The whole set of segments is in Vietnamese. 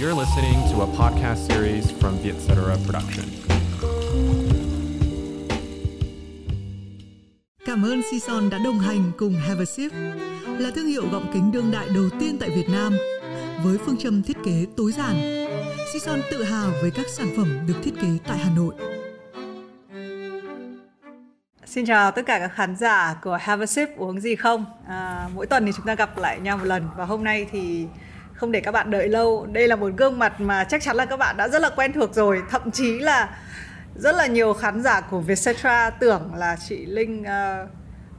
You're listening to a podcast series from Vietcetera Production. Cảm ơn Sison đã đồng hành cùng Have a Sip, là thương hiệu gọng kính đương đại đầu tiên tại Việt Nam. Với phương châm thiết kế tối giản, Sison tự hào với các sản phẩm được thiết kế tại Hà Nội. Xin chào tất cả các khán giả của Have a Sip uống gì không? À, mỗi tuần thì chúng ta gặp lại nhau một lần và hôm nay thì không để các bạn đợi lâu. Đây là một gương mặt mà chắc chắn là các bạn đã rất là quen thuộc rồi, thậm chí là rất là nhiều khán giả của Vietcetera tưởng là chị Linh uh,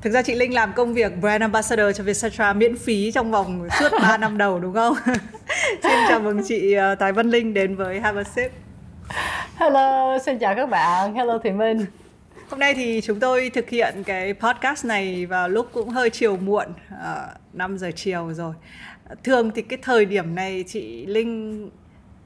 thực ra chị Linh làm công việc brand ambassador cho Vietcetera miễn phí trong vòng suốt 3 năm đầu đúng không? Xin chào mừng chị uh, Tài Vân Linh đến với Have a Sip. Hello, xin chào các bạn. Hello Thị Minh. Hôm nay thì chúng tôi thực hiện cái podcast này vào lúc cũng hơi chiều muộn, uh, 5 giờ chiều rồi. Thường thì cái thời điểm này chị Linh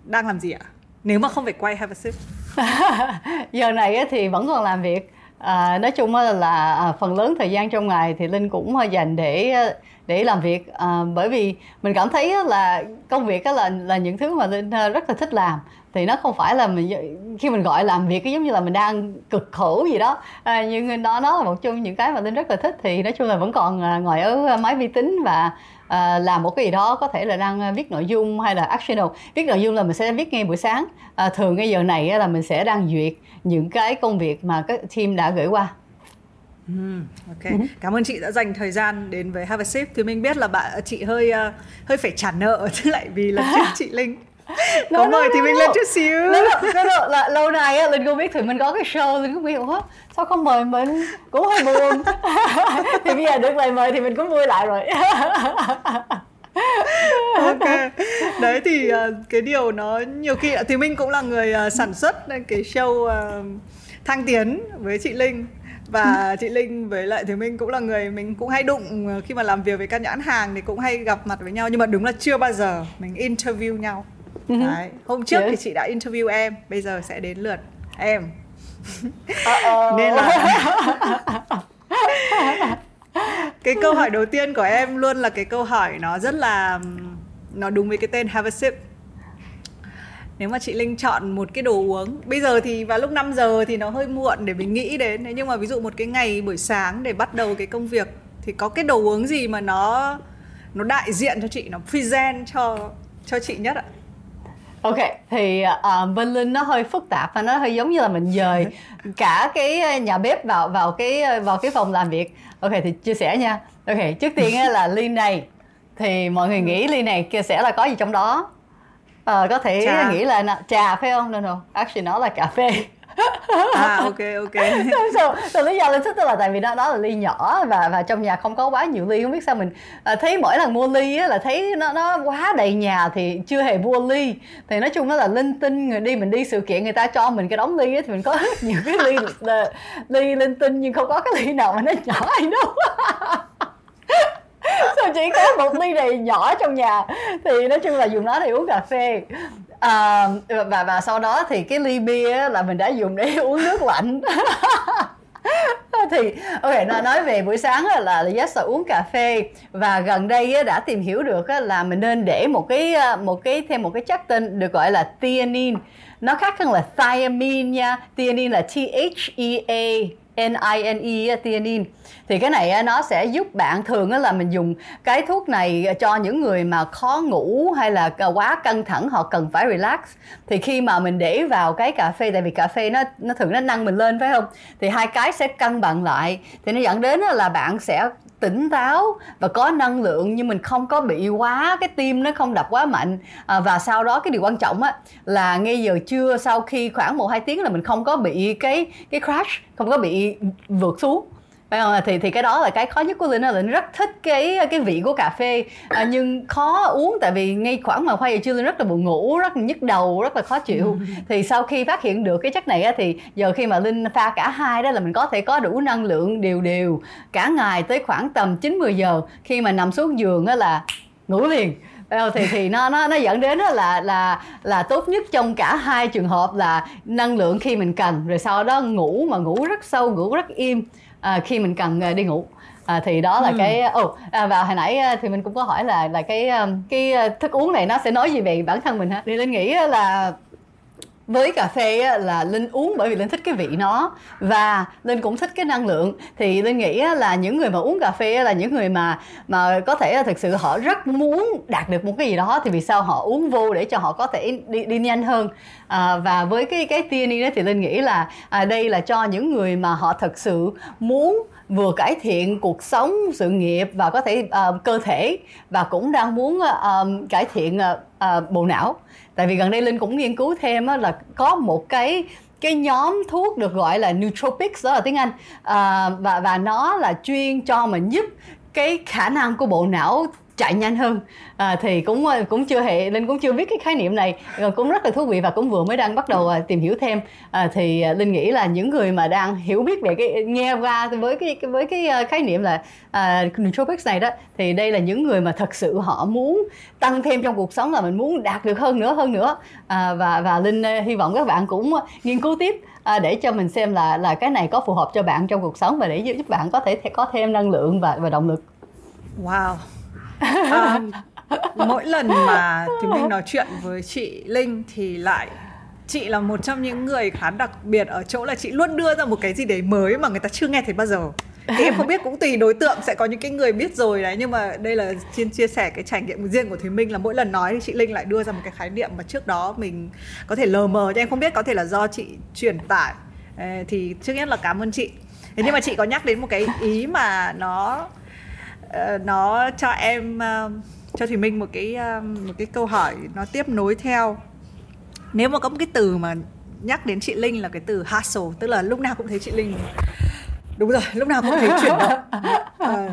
đang làm gì ạ? Nếu mà không phải quay Have a Sip. Giờ này thì vẫn còn làm việc. À, nói chung là, là phần lớn thời gian trong ngày thì Linh cũng à, dành để à, để làm việc à, bởi vì mình cảm thấy là công việc là là những thứ mà Linh à, rất là thích làm thì nó không phải là mình khi mình gọi làm việc giống như là mình đang cực khổ gì đó à, nhưng đó nó là một trong những cái mà linh rất là thích thì nói chung là vẫn còn ngồi ở máy vi tính và à, làm một cái gì đó có thể là đang viết nội dung hay là actional viết nội dung là mình sẽ viết ngay buổi sáng. À, thường cái giờ này là mình sẽ đang duyệt những cái công việc mà các team đã gửi qua. Ok, ừ. cảm ơn chị đã dành thời gian đến với Have a Sip. Thì mình biết là bạn chị hơi hơi phải trả nợ chứ lại vì lần trước chị Linh có mời thì mình lên chút xíu. Nó là lâu nay á linh cũng biết thì mình có cái show linh cũng biết ủa sao không mời mình? Cũng hơi buồn. Thì bây giờ được lời mời thì mình cũng vui lại rồi. Ok. Đấy thì uh, cái điều nó nhiều khi thì mình cũng là người uh, sản xuất cái show uh, thăng tiến với chị linh. Và chị Linh với lại thì mình cũng là người mình cũng hay đụng khi mà làm việc với các nhãn hàng thì cũng hay gặp mặt với nhau. Nhưng mà đúng là chưa bao giờ mình interview nhau Đấy. Hôm trước thì chị đã interview em, bây giờ sẽ đến lượt em. Nên là cái câu hỏi đầu tiên của em luôn là cái câu hỏi nó rất là nó đúng với cái tên have a sip. Nếu mà chị Linh chọn một cái đồ uống bây giờ thì vào lúc 5 giờ thì nó hơi muộn để mình nghĩ đến. Thế nhưng mà ví dụ một cái ngày buổi sáng để bắt đầu cái công việc thì có cái đồ uống gì mà nó nó đại diện cho chị nó present cho cho chị nhất ạ ok thì uh, bên linh nó hơi phức tạp và nó hơi giống như là mình dời cả cái ờ, nhà bếp vào vào cái vào cái phòng làm việc. Ok thì chia sẻ nha. Ok trước tiên là ly này. Thì mọi người nghĩ ly này kia sẽ là có gì trong đó? Uh, có thể trà. nghĩ là trà phải không no no actually nó là cà phê à ok ok. So, so, lý do linh thích là tại vì đó đó là ly nhỏ và và trong nhà không có quá nhiều ly không biết sao mình à, thấy mỗi lần mua ly á, là thấy nó nó quá đầy nhà thì chưa hề mua ly. Thì nói chung nó là linh tinh người đi mình đi sự kiện người ta cho mình cái đống ly á, thì mình có rất nhiều cái ly ly linh tinh nhưng không có cái ly nào mà nó nhỏ hay đâu sao chỉ có một ly này nhỏ trong nhà? Thì nói chung là dùng nó để uống cà phê. À, và và sau đó thì cái ly bia là mình đã dùng để uống nước lạnh. Thì ok nó nói về buổi sáng là yes là uống cà phê. Và gần đây đã tìm hiểu được là mình nên để một cái à, một cái thêm một cái chất tên được gọi là theanine. Nó khác hơn là thiamine nha. Theanine là T H E A N-I-N-E theanine thì cái này nó sẽ giúp bạn thường là mình dùng cái thuốc này cho những người mà khó ngủ hay là quá căng thẳng họ cần phải relax. Thì khi mà mình để vào cái cà phê tại vì cà phê nó nó thường nó nâng mình lên phải không? Thì hai cái sẽ cân bằng lại. Thì nó dẫn đến là bạn sẽ tỉnh táo và có năng lượng nhưng mình không có bị quá cái tim nó không đập quá mạnh. À, và sau đó cái điều quan trọng á là ngay giờ trưa sau khi khoảng một hai tiếng là mình không có bị cái cái crash không có bị vượt xuống phải không? Thì thì cái đó là cái khó nhất của linh là linh rất thích cái cái vị của cà phê. À, nhưng khó uống tại vì ngay khoảng mà khoai giờ trưa linh rất là buồn ngủ rất là nhức đầu rất là khó chịu. Thì sau khi phát hiện được cái chất này á, thì giờ khi mà linh pha cả hai đó là mình có thể có đủ năng lượng đều đều cả ngày tới khoảng tầm 9 10 giờ. Khi mà nằm xuống giường á là ngủ liền. Thì thì nó nó nó dẫn đến là là là tốt nhất trong cả hai trường hợp là năng lượng khi mình cần. Rồi sau đó ngủ mà ngủ rất sâu ngủ rất im à, khi mình cần à, đi ngủ à, thì đó là ừ. cái oh, à, và hồi nãy thì mình cũng có hỏi là là cái cái thức uống này nó sẽ nói gì về bản thân mình ha thì linh nghĩ là với cà phê là linh uống bởi vì linh thích cái vị nó. Và linh cũng thích cái năng lượng. Thì linh nghĩ là những người mà uống cà phê là những người mà mà có thể là thực sự họ rất muốn đạt được một cái gì đó thì vì sao họ uống vô để cho họ có thể đi đi nhanh hơn? À, và với cái cái TNE đó thì linh nghĩ là à, đây là cho những người mà họ thật sự muốn vừa cải thiện cuộc sống sự nghiệp và có thể uh, cơ thể và cũng đang muốn uh, cải thiện uh, uh, bộ não. Tại vì gần đây linh cũng nghiên cứu thêm uh, là có một cái cái nhóm thuốc được gọi là nootropics đó là tiếng anh uh, và và nó là chuyên cho mình giúp cái khả năng của bộ não chạy nhanh hơn. À, thì cũng ờ, cũng chưa hề linh cũng chưa biết cái khái niệm này. Cũng rất là thú vị và cũng vừa mới đang bắt đầu à, tìm hiểu thêm. À, thì à, linh nghĩ là những người mà đang hiểu biết về cái nghe qua với cái với cái ờ, khái niệm là uh, nootropics này đó thì đây là những người mà thật sự họ muốn tăng thêm trong cuộc sống là mình muốn đạt được hơn nữa hơn nữa. À, và và linh ờ, hy vọng các bạn cũng nghiên cứu tiếp à, để cho mình xem là là cái này có phù hợp cho bạn trong cuộc sống và để giúp bạn có thể có thêm năng lượng và và động lực. Wow, à, mỗi lần mà thì mình nói chuyện với chị linh thì lại chị là một trong những người khá đặc biệt ở chỗ là chị luôn đưa ra một cái gì đấy mới mà người ta chưa nghe thấy bao giờ. Thì em không biết cũng tùy đối tượng sẽ có những cái người biết rồi đấy. Nhưng mà đây là chia chia sẻ cái trải nghiệm riêng của thúy Minh là mỗi lần nói thì chị Linh lại đưa ra một cái khái niệm mà trước đó mình có thể lờ mờ nhưng em không biết có thể là do chị truyền tải. Ờ, thì trước hết là cảm ơn chị. Thế nhưng mà chị có nhắc đến một cái ý mà nó uh, nó cho em uh, cho thùy minh một cái uh, một cái câu hỏi nó tiếp nối theo. Nếu mà có một cái từ mà nhắc đến chị linh là cái từ hustle tức là lúc nào cũng thấy chị linh. Đúng rồi lúc nào cũng thấy chuyển động. Uh,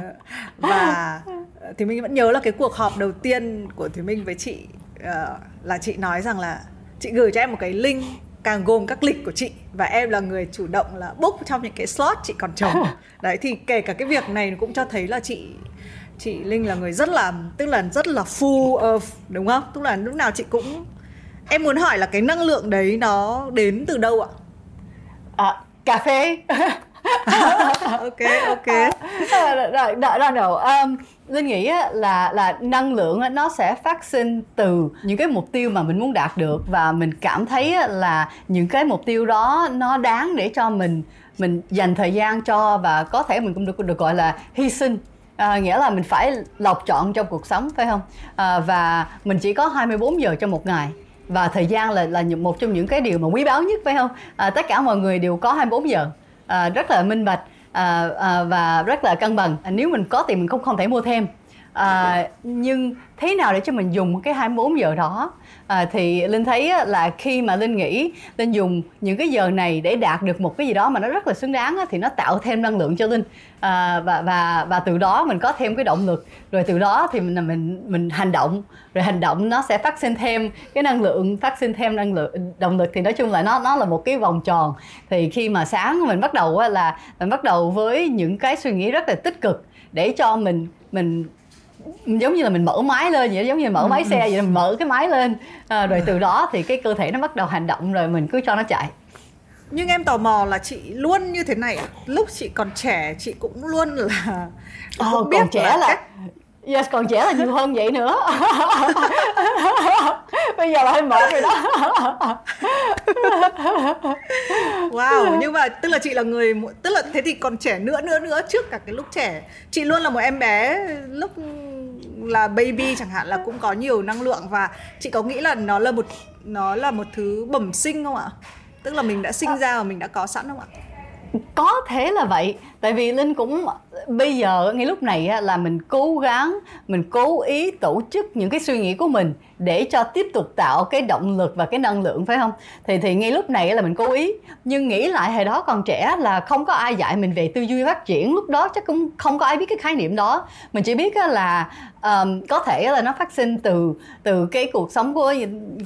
và thì mình vẫn nhớ là cái cuộc họp đầu tiên của thùy minh với chị uh, là chị nói rằng là chị gửi cho em một cái link càng gồm các lịch của chị. Và em là người chủ động là book trong những cái slot chị còn trống đấy thì kể cả cái việc này cũng cho thấy là chị chị linh là người rất là tức là rất là full of đúng không? Tức là lúc nào chị cũng em muốn hỏi là cái năng lượng đấy nó đến từ đâu ạ? À, cà phê ok ok. À, rồi đợi ra đầu um, linh nghĩ là là năng lượng nó sẽ phát sinh từ những cái mục tiêu mà mình muốn đạt được và mình cảm thấy là những cái mục tiêu đó nó đáng để cho mình mình dành thời gian cho và có thể mình cũng được được gọi là hy sinh. À, nghĩa là mình phải lọc chọn trong cuộc sống phải không? À, và mình chỉ có 24 giờ trong một ngày và thời gian là là một trong những cái điều mà quý báu nhất phải không? À, tất cả mọi người đều có 24 giờ à, rất là minh bạch à, à, và rất là cân bằng. À, nếu mình có thì mình cũng không thể mua thêm à, nhưng thế nào để cho mình dùng cái 24 giờ đó? À, thì linh thấy là khi mà linh nghĩ linh dùng những cái giờ này để đạt được một cái gì đó mà nó rất là xứng đáng thì nó tạo thêm năng lượng cho linh. À, và và và từ đó mình có thêm cái động lực. Rồi từ đó thì mình mình mình hành động. Rồi hành động nó sẽ phát sinh thêm cái năng lượng phát sinh thêm năng lượng động lực thì nói chung là nó nó là một cái vòng tròn. Thì khi mà sáng mình bắt đầu là mình bắt đầu với những cái suy nghĩ rất là tích cực để cho mình mình giống như là mình mở máy lên vậy giống như mở máy xe vậy mình mở cái máy lên. À, rồi từ đó thì cái cơ thể nó bắt đầu hành động rồi mình cứ cho nó chạy. Nhưng em tò mò là chị luôn như thế này à? lúc chị còn trẻ chị cũng luôn là ờ, biết còn trẻ là, là cách... Yes, còn trẻ là nhiều hơn vậy nữa. Bây giờ là hơi mệt rồi đó. Wow, nhưng mà tức là chị là người Tức là thế thì còn trẻ nữa nữa nữa Trước cả cái lúc trẻ. Chị luôn là một em bé lúc là baby chẳng hạn là cũng có nhiều năng lượng và chị có nghĩ là nó là một nó là một thứ bẩm sinh không ạ? Tức là mình đã sinh ra và mình đã có sẵn không ạ? có thể là vậy tại vì linh cũng bây giờ ngay lúc này là mình cố gắng mình cố ý tổ chức những cái suy nghĩ của mình để cho tiếp tục tạo cái động lực và cái năng lượng phải không? Thì thì ngay lúc này là mình cố ý. Nhưng nghĩ lại hồi đó còn trẻ là không có ai dạy mình về tư duy phát triển. Lúc đó chắc cũng không có ai biết cái khái niệm đó. Mình chỉ biết là um, có thể là nó phát sinh từ từ cái cuộc sống của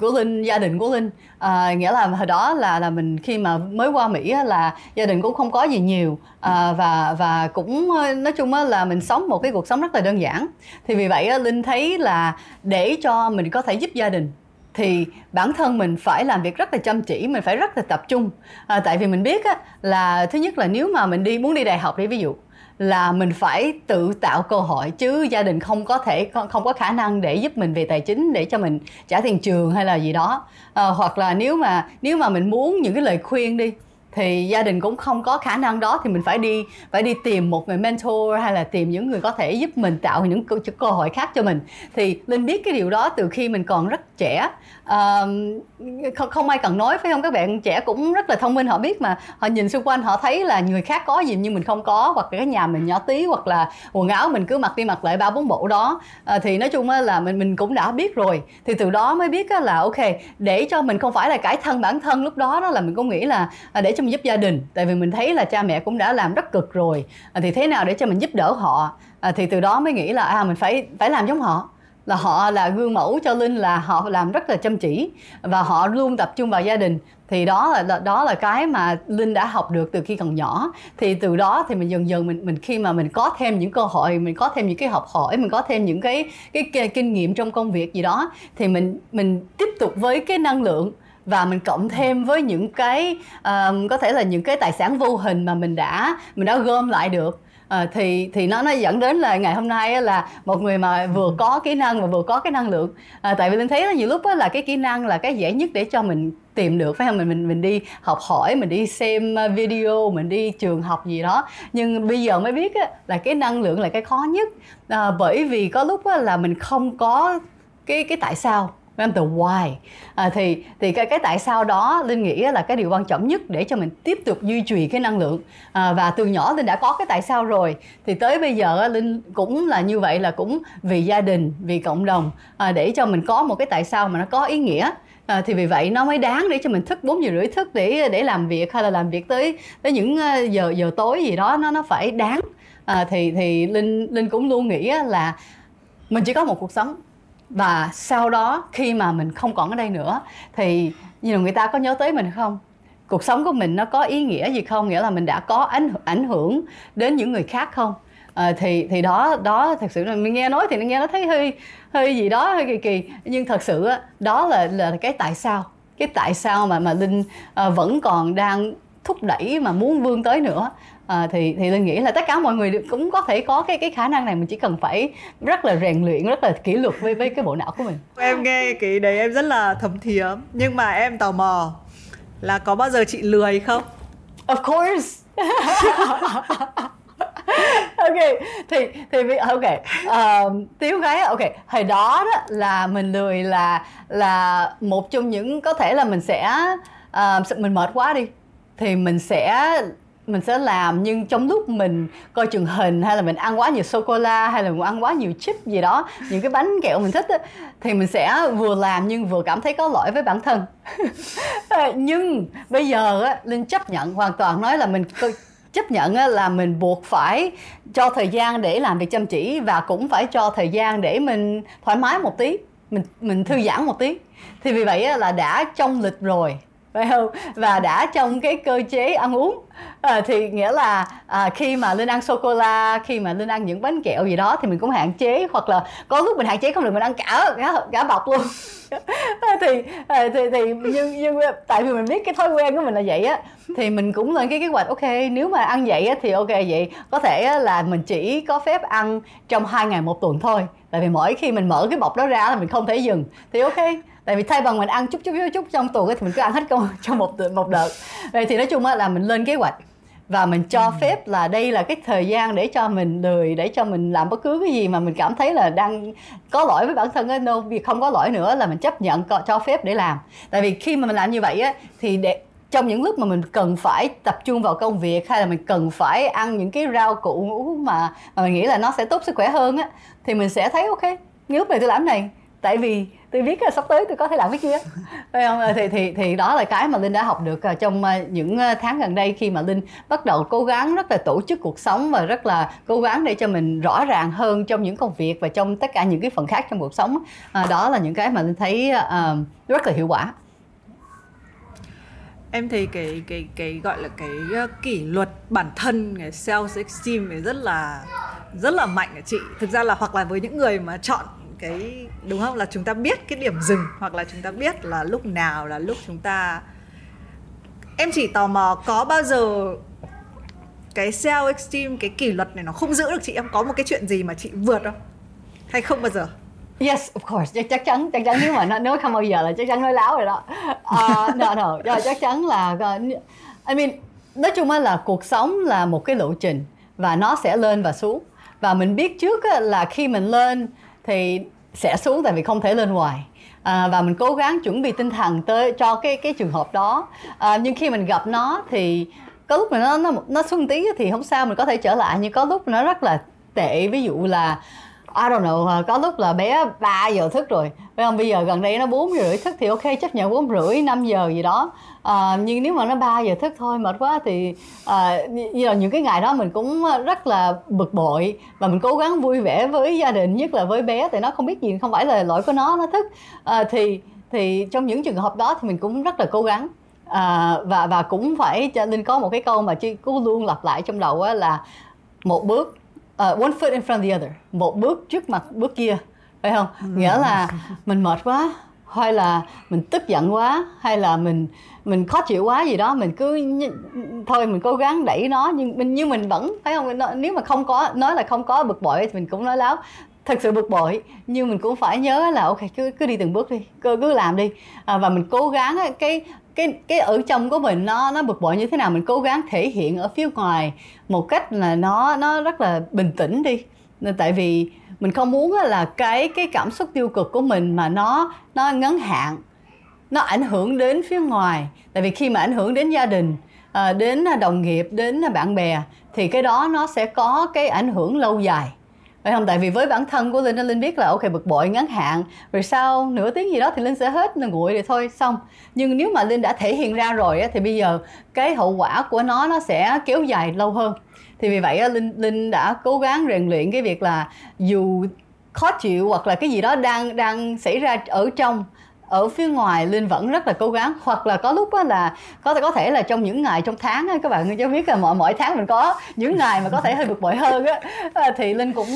của linh gia đình của linh. À, nghĩa là hồi đó là là mình khi mà mới qua mỹ là gia đình cũng không có gì nhiều à, và và cũng ờ, nói chung là mình sống một cái cuộc sống rất là đơn giản. Thì vì vậy linh thấy là để cho mình có thể giúp gia đình thì bản thân mình phải làm việc rất là chăm chỉ mình phải rất là tập trung. À, tại vì mình biết á, là thứ nhất là nếu mà mình đi muốn đi đại học đi ví dụ là mình phải tự tạo cơ hội chứ gia đình không có thể không có khả năng để giúp mình về tài chính để cho mình trả tiền trường hay là gì đó. À, hoặc là nếu mà nếu mà mình muốn những cái lời khuyên đi thì gia đình cũng không có khả năng đó thì mình phải đi phải đi tìm một người mentor hay là tìm những người có thể giúp mình tạo những cơ, cơ hội khác cho mình. Thì linh biết cái điều đó từ khi mình còn rất trẻ. À, không, không ai cần nói phải không? Các bạn trẻ cũng rất là thông minh họ biết mà. Họ nhìn xung quanh họ thấy là người khác có gì nhưng mình không có hoặc là cái nhà mình nhỏ tí hoặc là quần áo mình cứ mặc đi mặc lại ba bốn bộ đó. À, thì nói chung là mình mình cũng đã biết rồi. Thì từ đó mới biết là ok để cho mình không phải là cải thân bản thân lúc đó đó là mình cũng nghĩ là à, để cho mình giúp gia đình. Tại vì mình thấy là cha mẹ cũng đã làm rất cực rồi. À, thì thế nào để cho mình giúp đỡ họ? À, thì từ đó mới nghĩ là à mình phải phải làm giống họ. Là họ là gương mẫu cho linh là họ làm rất là chăm chỉ và họ luôn tập trung vào gia đình. Thì đó là đó là cái mà linh đã học được từ khi còn nhỏ. Thì từ đó thì mình dần dần mình mình khi mà mình có thêm những cơ hội mình có thêm những cái học hỏi mình có thêm những cái cái, cái kinh nghiệm trong công việc gì đó thì mình mình tiếp tục với cái năng lượng và mình cộng thêm với những cái um, có thể là những cái tài sản vô hình mà mình đã mình đã gom lại được. À, thì thì nó nó dẫn đến là ngày hôm nay là một người mà vừa có kỹ năng và vừa có cái năng lượng. À, tại vì linh thấy là nhiều lúc là cái kỹ năng là cái dễ nhất để cho mình tìm được phải không? Mình mình mình đi học hỏi mình đi xem video mình đi trường học gì đó. Nhưng bây giờ mới biết là cái năng lượng là cái khó nhất. À, bởi vì có lúc là mình không có cái cái tại sao em từ why. À, thì thì cái cái tại sao đó linh nghĩ là cái điều quan trọng nhất để cho mình tiếp tục duy trì cái năng lượng. À, và từ nhỏ linh đã có cái tại sao rồi. Thì tới bây giờ linh cũng là như vậy là cũng vì gia đình vì cộng đồng à, để cho mình có một cái tại sao mà nó có ý nghĩa. À, thì vì vậy nó mới đáng để cho mình thức 4 giờ rưỡi thức để để làm việc hay là làm việc tới tới những à, giờ giờ tối gì đó nó nó phải đáng. À, thì thì linh linh cũng luôn nghĩ là mình chỉ có một cuộc sống và sau đó khi mà mình không còn ở đây nữa thì như người ta có nhớ tới mình không? Cuộc sống của mình nó có ý nghĩa gì không? Nghĩa là mình đã có ảnh ảnh hưởng đến những người khác không? À, thì thì đó đó thật sự là mình nghe nói thì nghe nó thấy hơi hơi gì đó hơi kỳ kỳ. Nhưng thật sự đó là là cái tại sao. Cái tại sao mà mà linh à, vẫn còn đang thúc đẩy mà muốn vươn tới nữa à, thì thì linh nghĩ là tất cả mọi người cũng có thể có cái cái khả năng này mình chỉ cần phải rất là rèn luyện rất là kỷ luật với với cái bộ não của mình. Em nghe cái đấy em rất là thấm thía nhưng mà em tò mò là có bao giờ chị lười không? Of course. Ok thì thì ok uh, tiếu gái ok hồi đó đó là mình lười là là một trong những có thể là mình sẽ uh, mình mệt quá đi thì mình sẽ mình sẽ làm nhưng trong lúc mình coi truyền hình hay là mình ăn quá nhiều sô cô la hay là mình ăn quá nhiều chip gì đó những cái bánh kẹo mình thích á, thì mình sẽ vừa làm nhưng vừa cảm thấy có lỗi với bản thân. Nhưng bây giờ á, linh chấp nhận hoàn toàn nói là mình chấp nhận là mình buộc phải cho thời gian để làm việc chăm chỉ và cũng phải cho thời gian để mình thoải mái một tí mình mình thư giãn một tí. Thì vì vậy là đã trong lịch rồi phải không? Và đã trong cái cơ chế ăn uống. À, thì nghĩa là à, khi mà linh ăn sô cô la khi mà linh ăn những bánh kẹo gì đó thì mình cũng hạn chế hoặc là có lúc mình hạn chế không được mình ăn cả cả, cả bọc luôn. Ờ, thì, à, thì thì nhưng nhưng tại vì mình biết cái thói quen của mình là vậy á thì mình cũng lên cái kế hoạch ok nếu mà ăn vậy á thì ok vậy có thể là mình chỉ có phép ăn trong hai ngày một tuần thôi. Tại vì mỗi khi mình mở cái bọc đó ra là mình không thể dừng. Thì ok tại vì thay bằng mình ăn chút chút chút chút trong tuần thì mình cứ ăn hết trong trong một một đợt. Vậy thì nói chung là mình lên kế hoạch và mình cho ừ. phép là đây là cái thời gian để cho mình lười để cho mình làm bất cứ cái gì mà mình cảm thấy là đang có lỗi với bản thân ấy. No việc không có lỗi nữa là mình chấp nhận cho phép để làm. Tại vì khi mà mình làm như vậy á thì để trong những lúc mà mình cần phải tập trung vào công việc hay là mình cần phải ăn những cái rau củ mà mà mình nghĩ là nó sẽ tốt sức khỏe hơn á thì mình sẽ thấy ok lúc này tôi làm này tại vì tôi biết là sắp tới tôi có thể làm cái kia. Phải không? Ờ, thì thì thì đó là cái mà linh đã học được ờ, trong ờ, những tháng gần đây khi mà linh bắt đầu cố gắng rất là tổ chức cuộc sống và rất là cố gắng để cho mình rõ ràng hơn trong những công việc và trong tất cả những cái phần khác trong cuộc sống. Đó là những cái mà linh thấy rất là hiệu quả. Em thấy cái cái cái gọi là cái kỷ luật bản thân, cái self esteem này rất là rất là mạnh ở chị. Thực ra là hoặc là với những người mà chọn cái đúng không là chúng ta biết cái điểm dừng hoặc là chúng ta biết là lúc nào là lúc chúng ta em chỉ tò mò có bao giờ cái self esteem cái kỷ luật này nó không giữ được chị em có một cái chuyện gì mà chị vượt không hay không bao giờ Yes, of course. Chắc, chắc chắn, chắc chắn nếu mà nó nói không bao giờ là chắc chắn nói láo rồi đó. Uh, no, no, yeah, chắc chắn là ờ, I mean, nói chung là cuộc sống là một cái lộ trình và nó sẽ lên và xuống. Và mình biết trước là khi mình lên thì sẽ xuống tại vì không thể lên hoài. À, và mình cố gắng chuẩn bị tinh thần tới cho cái cái trường hợp đó. À, nhưng khi mình gặp nó thì có lúc mà nó nó nó xuống tí thì không sao mình có thể trở lại nhưng có lúc nó rất là tệ ví dụ là I don't know à, có lúc là bé 3 giờ thức rồi phải không bây giờ gần đây nó bốn rưỡi thức thì ok chấp nhận bốn rưỡi 5 giờ gì đó à, nhưng nếu mà nó 3 giờ thức thôi mệt quá thì à, như là những cái ngày đó mình cũng rất là bực bội và mình cố gắng vui vẻ với gia đình nhất là với bé thì nó không biết gì không phải là lỗi của nó nó thức. À, thì thì trong những trường hợp đó thì mình cũng rất là cố gắng. À, và và cũng phải cho linh có một cái câu mà chị cứ luôn lặp lại trong đầu á là một bước uh, one foot in front of the other một bước trước mặt bước kia phải không? Ừ. nghĩa là mình mệt quá hay là mình tức giận quá hay là mình mình khó chịu quá gì đó mình cứ thôi mình cố gắng đẩy nó nhưng mình như mình vẫn phải không? Nếu mà không có nói là không có bực bội thì mình cũng nói láo thật sự bực bội nhưng mình cũng phải nhớ là ok cứ cứ đi từng bước đi cứ cứ làm đi. À, và mình cố gắng cái cái cái ở trong của mình nó nó bực bội như thế nào mình cố gắng thể hiện ở phía ngoài một cách là nó nó rất là bình tĩnh đi. Tại vì mình không muốn là cái cái cảm xúc tiêu cực của mình mà nó nó ngắn hạn nó ảnh hưởng đến phía ngoài. Tại vì khi mà ảnh hưởng đến gia đình à, đến à, đồng nghiệp, đến à, bạn bè, thì cái đó nó sẽ có cái ảnh hưởng lâu dài. Phải không? Tại vì với bản thân của linh linh biết là, ok, bực bội, ngắn hạn, rồi sau nửa tiếng gì đó thì linh sẽ hết là nguội rồi thôi, xong. Nhưng nếu mà linh đã thể hiện ra rồi thì bây giờ cái hậu quả của nó nó sẽ kéo dài lâu hơn. Thì vì vậy linh linh đã cố gắng rèn luyện cái việc là dù khó chịu hoặc là cái gì đó đang đang xảy ra ở trong ở phía ngoài linh vẫn rất là cố gắng. Hoặc là có lúc á là có thể có thể là trong những ngày trong tháng á, các bạn cho biết là mỗi mỗi tháng mình có những ngày mà có thể hơi bực bội hơn á. Ờ, thì linh cũng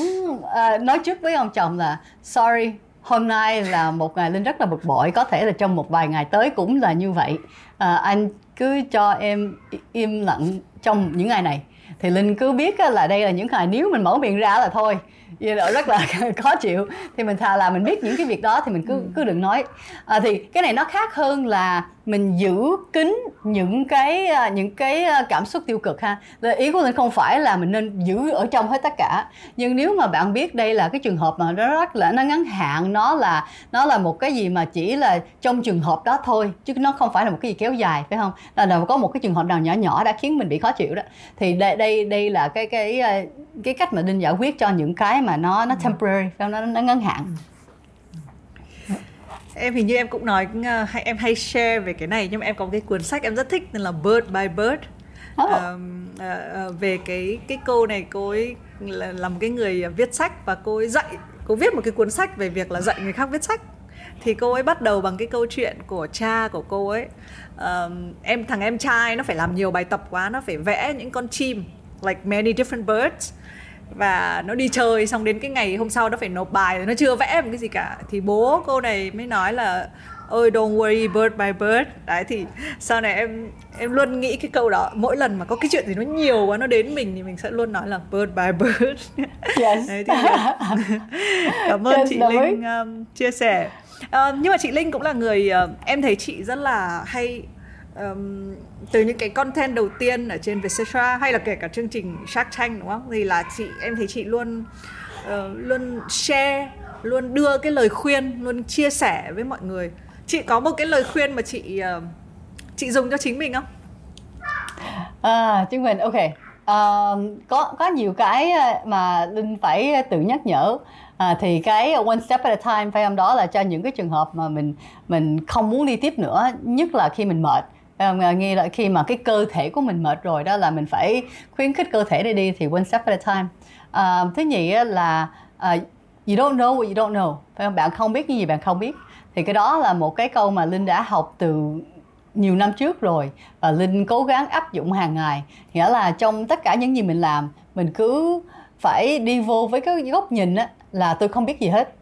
à, nói trước với ông chồng là sorry hôm nay là một ngày linh rất là bực bội có thể là trong một vài ngày tới cũng là như vậy. À, anh cứ cho em im lặng trong những ngày này. Thì linh cứ biết là đây là những ngày nếu mình mở miệng ra là thôi vậy là rất là khó chịu. Thì mình thà là mình biết những cái việc đó thì mình cứ ừ. cứ đừng nói. À, thì cái này nó khác hơn là mình giữ kín những cái à, những cái à, cảm xúc tiêu cực ha. Ý của mình không phải là mình nên giữ ở trong hết tất cả. Nhưng nếu mà bạn biết đây là cái trường hợp mà nó rất là nó ngắn hạn nó là nó là một cái gì mà chỉ là trong trường hợp đó thôi chứ nó không phải là một cái gì kéo dài phải không? Là, là có một cái trường hợp nào nhỏ nhỏ đã khiến mình bị khó chịu đó. Thì đây đây đây là cái cái à, cái cách mà nên giải quyết cho những cái mà nó nó temporary phải không? nó nó ngắn hạn. Em hình như em cũng nói uh, hay em hay share về cái này nhưng mà em có cái cuốn sách em rất thích tên là Bird by Bird. Oh. um, uh, uh, về cái cái câu này cô ấy là, là một cái người viết sách và cô ấy dạy cô viết một cái cuốn sách về việc là dạy người khác viết sách. Thì cô ấy bắt đầu bằng cái câu chuyện của cha của cô ấy. Um, em thằng em trai nó phải làm nhiều bài tập quá nó phải vẽ những con chim like many different birds và nó đi chơi xong đến cái ngày hôm sau nó phải nộp bài nó chưa vẽ một cái gì cả. Thì bố cô này mới nói là ôi don't worry bird by bird. Đấy thì sau này em em luôn nghĩ cái câu đó. Mỗi lần mà có cái chuyện gì nó nhiều quá nó đến mình thì mình sẽ luôn nói là bird by bird. Yes. đấy thì cảm ơn chị linh um, chia sẻ. Uh, nhưng mà chị linh cũng là người uh, em thấy chị rất là hay um, từ những cái content đầu tiên ở trên Vietcetera hay là kể cả chương trình Shark Tank đúng không? Thì là chị em thấy chị luôn uh, luôn share luôn đưa cái lời khuyên luôn chia sẻ với mọi người. Chị có một cái lời khuyên mà chị uh, chị dùng cho chính mình không? À chính mình ok. Uh, có có nhiều cái mà linh phải tự nhắc nhở. À, thì cái one step at a time phải không? Đó là cho những cái trường hợp mà mình mình không muốn đi tiếp nữa nhất là khi mình mệt. Ờ, nghe là khi mà cái cơ thể của mình mệt rồi đó là mình phải khuyến khích cơ thể để đi thì one step at a time. Uh, thứ nhì là uh, you don't know what you don't know. Phải không? bạn không biết những gì bạn không biết. Thì cái đó là một cái câu mà linh đã học từ nhiều năm trước rồi và linh cố gắng áp dụng hàng ngày. Nghĩa là trong tất cả những gì mình làm mình cứ phải đi vô với cái góc nhìn á, là tôi không biết gì hết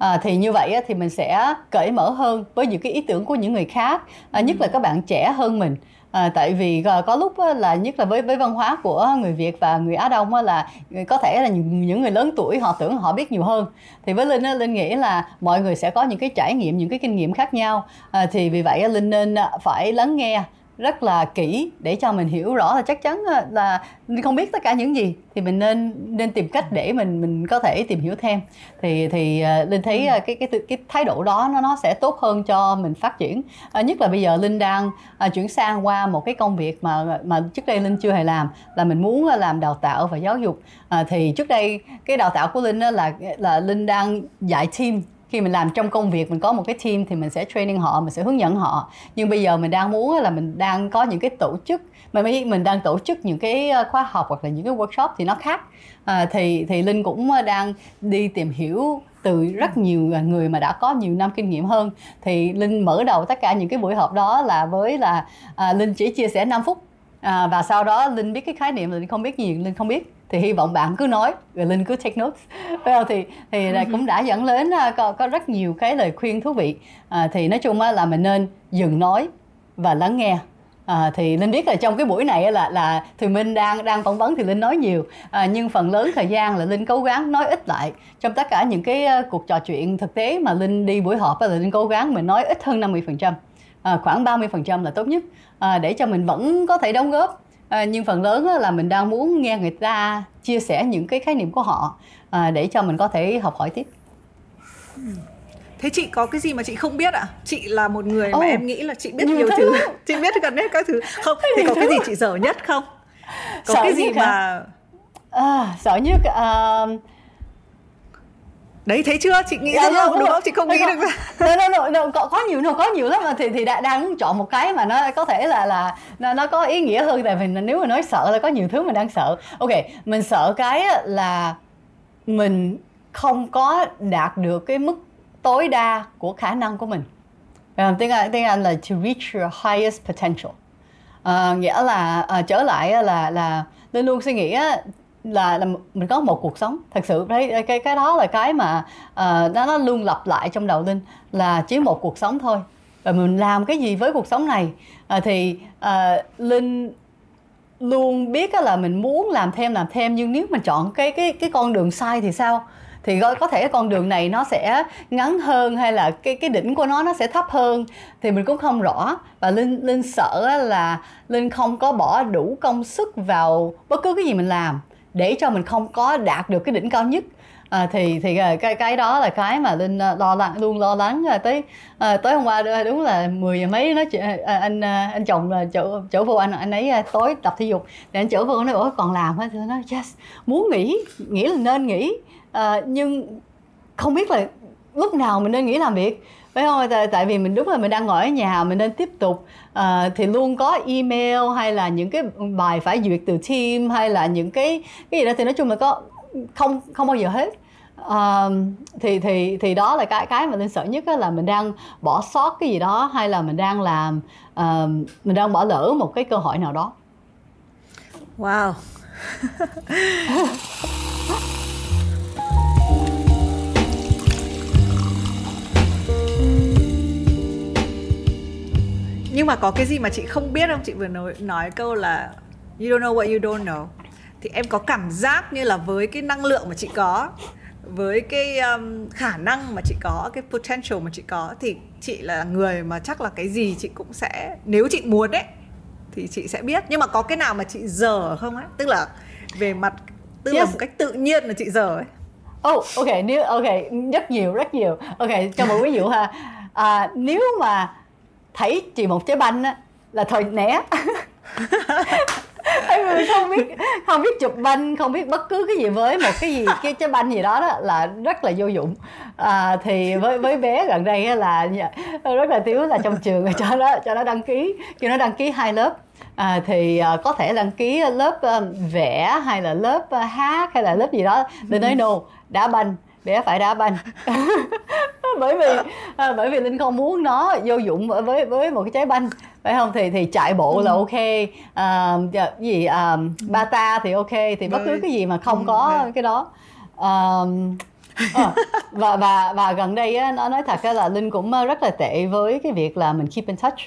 à, thì như vậy á, thì mình sẽ cởi mở hơn với những cái ý tưởng của những người khác à, nhất là các bạn trẻ hơn mình. À, tại vì có lúc là nhất là với với văn hóa của người Việt và người Á Đông là có thể là những, người lớn tuổi họ tưởng họ biết nhiều hơn. Thì với Linh Linh nghĩ là mọi người sẽ có những cái trải nghiệm những cái kinh nghiệm khác nhau. À, thì vì vậy Linh nên phải lắng nghe rất là kỹ để cho mình hiểu rõ là chắc chắn ờ, là không biết tất cả những gì. Thì mình nên nên tìm cách để mình mình có thể tìm hiểu thêm. Thì thì ờ, linh thấy ừ. cái cái cái thái độ đó nó nó sẽ tốt hơn cho mình phát triển. À, nhất là bây giờ linh đang à, chuyển sang qua một cái công việc mà mà trước đây linh chưa hề làm là mình muốn làm đào tạo và giáo dục. À, thì trước đây cái đào tạo của linh là là linh đang dạy team khi mình làm trong công việc mình có một cái team thì mình sẽ training họ mình sẽ hướng dẫn họ. Nhưng bây giờ mình đang muốn là mình đang có những cái tổ chức mà mình đang tổ chức những cái ờ, khóa học hoặc là những cái workshop thì nó khác. À, thì thì linh cũng ờ, đang đi tìm hiểu từ rất nhiều người mà đã có nhiều năm kinh nghiệm hơn. Thì linh mở đầu tất cả những cái buổi họp đó là với là à, linh chỉ chia sẻ 5 phút. À, và sau đó linh biết cái khái niệm linh không biết gì linh không biết thì hy vọng bạn cứ nói rồi linh cứ take notes. Well, thì thì là cũng đã dẫn đến à, có, có rất nhiều cái lời khuyên thú vị. À, thì nói chung là mình nên dừng nói và lắng nghe. À, thì linh biết là trong cái buổi này là là thì minh đang đang phỏng vấn thì linh nói nhiều. À, nhưng phần lớn thời gian là linh cố gắng nói ít lại. Trong tất cả những cái uh, cuộc trò chuyện thực tế mà linh đi buổi họp là linh cố gắng mình nói ít hơn 50 phần trăm. À, khoảng 30 phần trăm là tốt nhất. À, để cho mình vẫn có thể đóng góp à, nhưng phần lớn là mình đang muốn nghe người ta chia sẻ những cái khái niệm của họ à, để cho mình có thể học hỏi tiếp. Thế chị có cái gì mà chị không biết ạ? À? chị là một người oh, mà em nghĩ là chị biết nhiều thứ chị biết gần hết các thứ. Không thì có cái gì chị dở nhất không? Có sợ cái gì mà à, sợ nhất uh, đấy thấy chưa? Chị nghĩ dạ, ra không đúng không? Chị không nghĩ được no, no, no, no, có, có nhiều no, có nhiều lắm mà. Thì thì đã, đang chọn một cái mà nó có thể là là nó, nó có ý nghĩa hơn. Tại vì nếu mà nói sợ là có nhiều thứ mình đang sợ. Ok mình sợ cái là mình không có đạt được cái mức tối đa của khả năng của mình. Uh, tiếng Anh tiếng Anh là to reach your highest potential. Uh, nghĩa là uh, trở lại là là linh luôn suy nghĩ là là mình có một cuộc sống. Thật sự đấy cái cái đó là cái mà uh, nó nó luôn lặp lại trong đầu linh là chỉ một cuộc sống thôi. Và mình làm cái gì với cuộc sống này? Uh, thì uh, linh luôn biết là mình muốn làm thêm làm thêm nhưng nếu mình chọn cái cái cái con đường sai thì sao? Thì có thể con đường này nó sẽ ngắn hơn hay là cái cái đỉnh của nó nó sẽ thấp hơn? Thì mình cũng không rõ. Và linh linh sợ là linh không có bỏ đủ công sức vào bất cứ cái gì mình làm để cho mình không có đạt được cái đỉnh cao nhất. À, thì thì à, cái cái đó là cái mà linh à, lo lắng luôn lo lắng à, tới à, tối hôm qua đúng là 10 giờ mấy nó à, anh anh chồng là chở chở vô anh anh ấy tối tập thể dục. Để anh chở vô nó ủa còn làm á thì yes muốn nghỉ nghĩ là nên nghỉ. À, nhưng không biết là lúc nào mình nên nghỉ làm việc phải không? Tại, tại vì mình đúng là mình đang ngồi ở nhà mình nên tiếp tục à, thì luôn có email hay là những cái bài phải duyệt từ team hay là những cái cái gì đó. Thì nói chung là có không không bao giờ hết. À, thì thì thì đó là cái cái mà linh sợ nhất là mình đang bỏ sót cái gì đó hay là mình đang làm uh, mình đang bỏ lỡ một cái cơ hội nào đó. Wow nhưng mà có cái gì mà chị không biết không chị vừa nói nói câu là you don't know what you don't know thì em có cảm giác như là với cái năng lượng mà chị có với cái um, khả năng mà chị có cái potential mà chị có thì chị là người mà chắc là cái gì chị cũng sẽ nếu chị muốn đấy thì chị sẽ biết nhưng mà có cái nào mà chị dở không á tức là về mặt tức yes. là một cách tự nhiên là chị dở ấy Oh, ok, nếu ok, rất nhiều, rất nhiều. Ok, cho một ví dụ ha. À, nếu mà thấy chỉ một trái banh á là thôi né. Em không biết không biết chụp banh không biết bất cứ cái gì với một cái gì cái trái banh gì đó, đó là rất là vô dụng. À, thì với với bé gần đây là rất là thiếu là trong trường cho nó cho nó đăng ký cho nó đăng ký hai lớp. À, thì uh, có thể đăng ký lớp uh, vẽ hay là lớp uh, hát hay là lớp gì đó. Để nói no đá banh bé phải đá banh bởi vì à, bởi vì linh không muốn nó vô dụng với với một cái trái banh phải không? Thì thì chạy bộ ừ. là ok. À, gì à, bata thì ok thì bất cứ cái gì mà không ừ, có cái đó. À, à, và và và gần đây á nó nói thật là linh cũng rất là tệ với cái việc là mình keep in touch.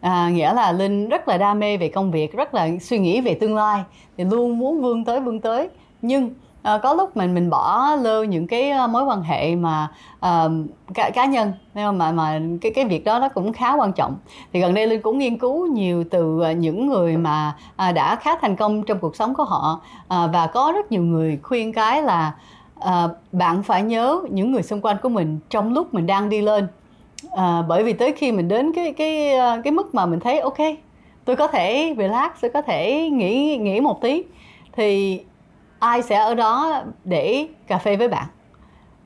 À, nghĩa là linh rất là đam mê về công việc rất là suy nghĩ về tương lai thì luôn muốn vươn tới vươn tới. Nhưng à, có lúc mình mình bỏ lơ những cái ờ, mối quan hệ mà uh, cá, cá nhân nhưng mà mà cái cái việc đó nó cũng khá quan trọng. Thì gần đây linh cũng nghiên cứu nhiều từ những người mà uh, đã khá thành công trong cuộc sống của họ uh, và có rất nhiều người khuyên cái là uh, bạn phải nhớ những người xung quanh của mình trong lúc mình đang đi lên. Uh, bởi vì tới khi mình đến cái cái cái mức mà mình thấy ok tôi có thể relax tôi có thể nghỉ nghỉ một tí. Thì ai sẽ ở đó để cà phê với bạn?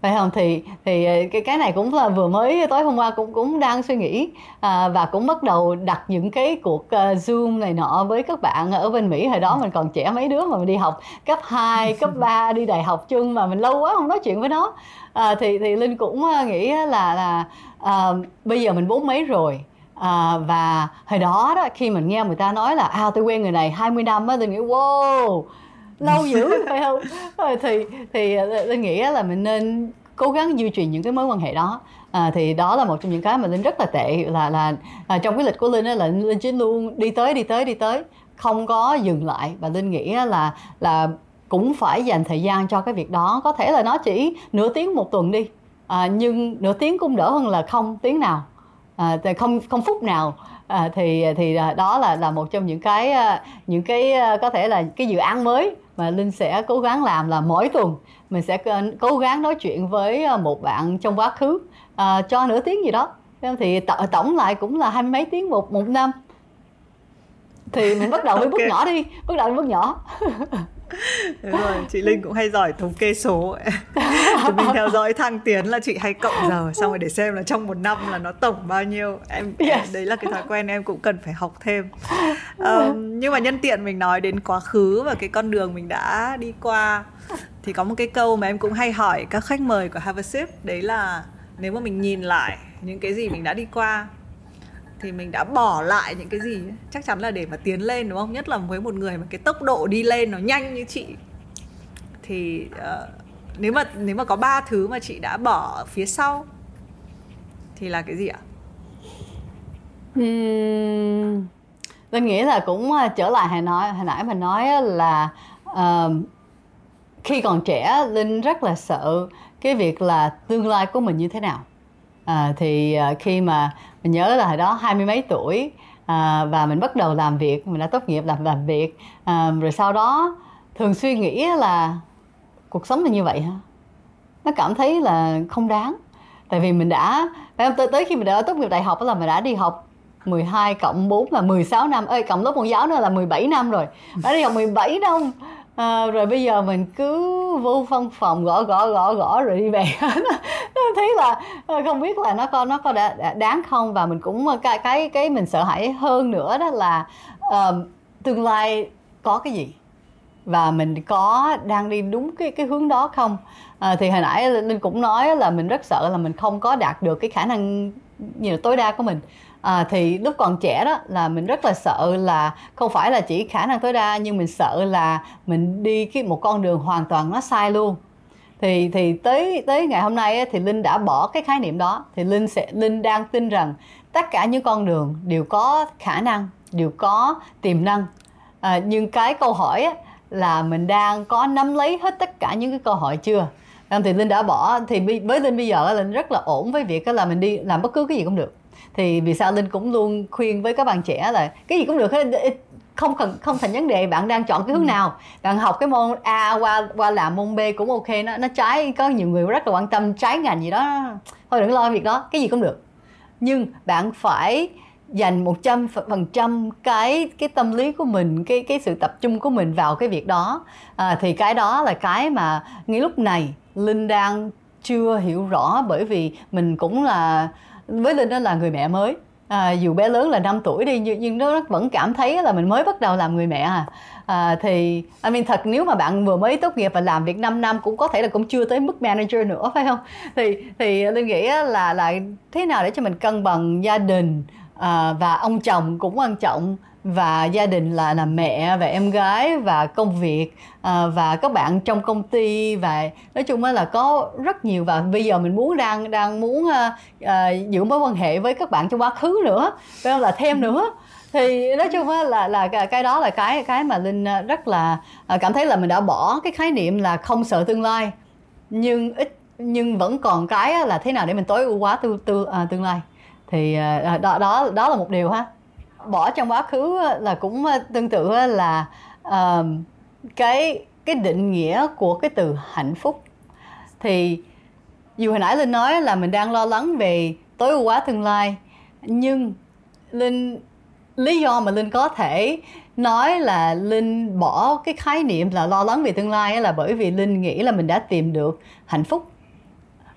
Phải không? Thì thì ờ, cái cái này cũng là vừa mới tối hôm qua cũng cũng đang suy nghĩ à, và cũng bắt đầu đặt những cái cuộc uh, zoom này nọ với các bạn ở bên mỹ. Hồi đó mình còn trẻ mấy đứa mà mình đi học cấp 2, cấp 3 đi đại học chung mà mình lâu quá không nói chuyện với nó. À, thì thì linh cũng nghĩ là là à, bây giờ mình bốn mấy rồi à, và hồi đó đó khi mình nghe người ta nói là à tôi quen người này 20 năm á tôi nghĩ wow lâu dữ phải không? Thì thì ờ, linh nghĩ là mình nên cố gắng duy trì những cái mối quan hệ đó. À, thì đó là một trong những cái mà linh rất là tệ là là à, trong cái lịch của linh là linh chỉ luôn đi tới đi tới đi tới không có dừng lại. Và linh nghĩ là là cũng phải dành thời gian cho cái việc đó. Có thể là nó chỉ nửa tiếng một tuần đi à, nhưng nửa tiếng cũng đỡ hơn là không tiếng nào à, không không phút nào. À, thì thì à, đó là là một trong những cái à, những cái à, có thể là cái dự án mới mà linh sẽ cố gắng làm là mỗi tuần mình sẽ cố gắng nói chuyện với à, một bạn trong quá khứ à, cho nửa tiếng gì đó. Thì tổng lại cũng là hai mấy tiếng một một năm. Thì mình bắt đầu với okay. bước nhỏ đi bắt đầu với bước nhỏ Đúng rồi, chị Linh cũng hay giỏi thống kê số Thì mình theo dõi thăng tiến là chị hay cộng giờ Xong rồi để xem là trong một năm là nó tổng bao nhiêu. Em, yes. Đấy là cái thói quen em cũng cần phải học thêm. Um, Nhưng mà nhân tiện mình nói đến quá khứ và cái con đường mình đã đi qua Thì có một cái câu mà em cũng hay hỏi các khách mời của Have a Sip Đấy là nếu mà mình nhìn lại những cái gì mình đã đi qua thì mình đã bỏ lại những cái gì? Chắc chắn là để mà tiến lên đúng không? Nhất là với một người mà cái tốc độ đi lên nó nhanh như chị. Thì uh, nếu mà nếu mà có ba thứ mà chị đã bỏ phía sau thì là cái gì ạ? Uhm, Linh nghĩ là cũng ờ, trở lại hồi nói hồi nãy mình nói là uh, khi còn trẻ Linh rất là sợ cái việc là tương lai của mình như thế nào. À, thì uh, khi mà mình nhớ là hồi đó hai mươi mấy tuổi à, và mình bắt đầu làm việc mình đã tốt nghiệp làm làm việc à, rồi sau đó thường suy nghĩ là cuộc sống là như vậy hả? Nó cảm thấy là không đáng. Tại vì mình đã tới, tới khi mình đã tốt nghiệp đại học là mình đã đi học 12 cộng 4 là 16 năm. Ơi cộng lớp môn giáo nữa là 17 năm rồi. Đã đi học 17 năm. À, rồi bây giờ mình cứ vô văn phòng gõ gõ gõ gõ rồi đi về. thấy là ờ, không biết là nó có nó có đã, đáng không và mình cũng ờ, cái cái cái mình sợ hãi hơn nữa đó là uh, tương lai có cái gì và mình có đang đi đúng cái cái hướng đó không? À, thì hồi nãy linh cũng nói là mình rất sợ là mình không có đạt được cái khả năng như là tối đa của mình. À, thì lúc còn trẻ đó là mình rất là sợ là không phải là chỉ khả năng tối đa nhưng mình sợ là mình đi cái một con đường hoàn toàn nó sai luôn thì thì tới tới ngày hôm nay thì linh đã bỏ cái khái niệm đó. Thì linh sẽ linh đang tin rằng tất cả những con đường đều có khả năng đều có tiềm năng. À, nhưng cái câu hỏi là mình đang có nắm lấy hết tất cả những cái cơ hội chưa? Thì linh đã bỏ. Thì với linh bây giờ linh rất là ổn với việc là mình đi làm bất cứ cái gì cũng được. Thì vì sao linh cũng luôn khuyên với các bạn trẻ là cái gì cũng được hết không cần không thành vấn đề bạn đang chọn cái hướng ừ. nào. Bạn học cái môn A qua qua làm môn B cũng ok nó nó trái có nhiều người rất là quan tâm trái ngành gì đó. Thôi đừng lo việc đó cái gì cũng được. Nhưng bạn phải dành một trăm phần trăm cái cái tâm lý của mình cái cái sự tập trung của mình vào cái việc đó. À, thì cái đó là cái mà ngay lúc này linh đang chưa hiểu rõ bởi vì mình cũng là với linh đó là người mẹ mới à, dù bé lớn là 5 tuổi đi nhưng, nhưng nó vẫn cảm thấy là mình mới bắt đầu làm người mẹ à, à thì I mean, thật nếu mà bạn vừa mới tốt nghiệp và làm việc 5 năm cũng có thể là cũng chưa tới mức manager nữa phải không? Thì thì linh nghĩ là là thế nào để cho mình cân bằng gia đình à, và ông chồng cũng quan trọng và gia đình là là mẹ và em gái và công việc à, và các bạn trong công ty và nói chung là có rất nhiều. Và bây giờ mình muốn đang đang muốn à, à, giữ mối quan hệ với các bạn trong quá khứ nữa phải không? Là thêm nữa. Thì nói chung là là cái đó là cái cái mà linh à, rất là à, cảm thấy là mình đã bỏ cái khái niệm là không sợ tương lai. Nhưng ít nhưng vẫn còn cái là thế nào để mình tối ưu hóa tương tương à, tương lai. Thì à, à, đó đó đó là một điều ha bỏ trong quá khứ là cũng tương tự là uh, cái cái định nghĩa của cái từ hạnh phúc. Thì dù hồi nãy linh nói là mình đang lo lắng về tối ưu hóa tương lai nhưng linh lý do mà linh có thể nói là linh bỏ cái khái niệm là lo lắng về tương lai là bởi vì linh nghĩ là mình đã tìm được hạnh phúc.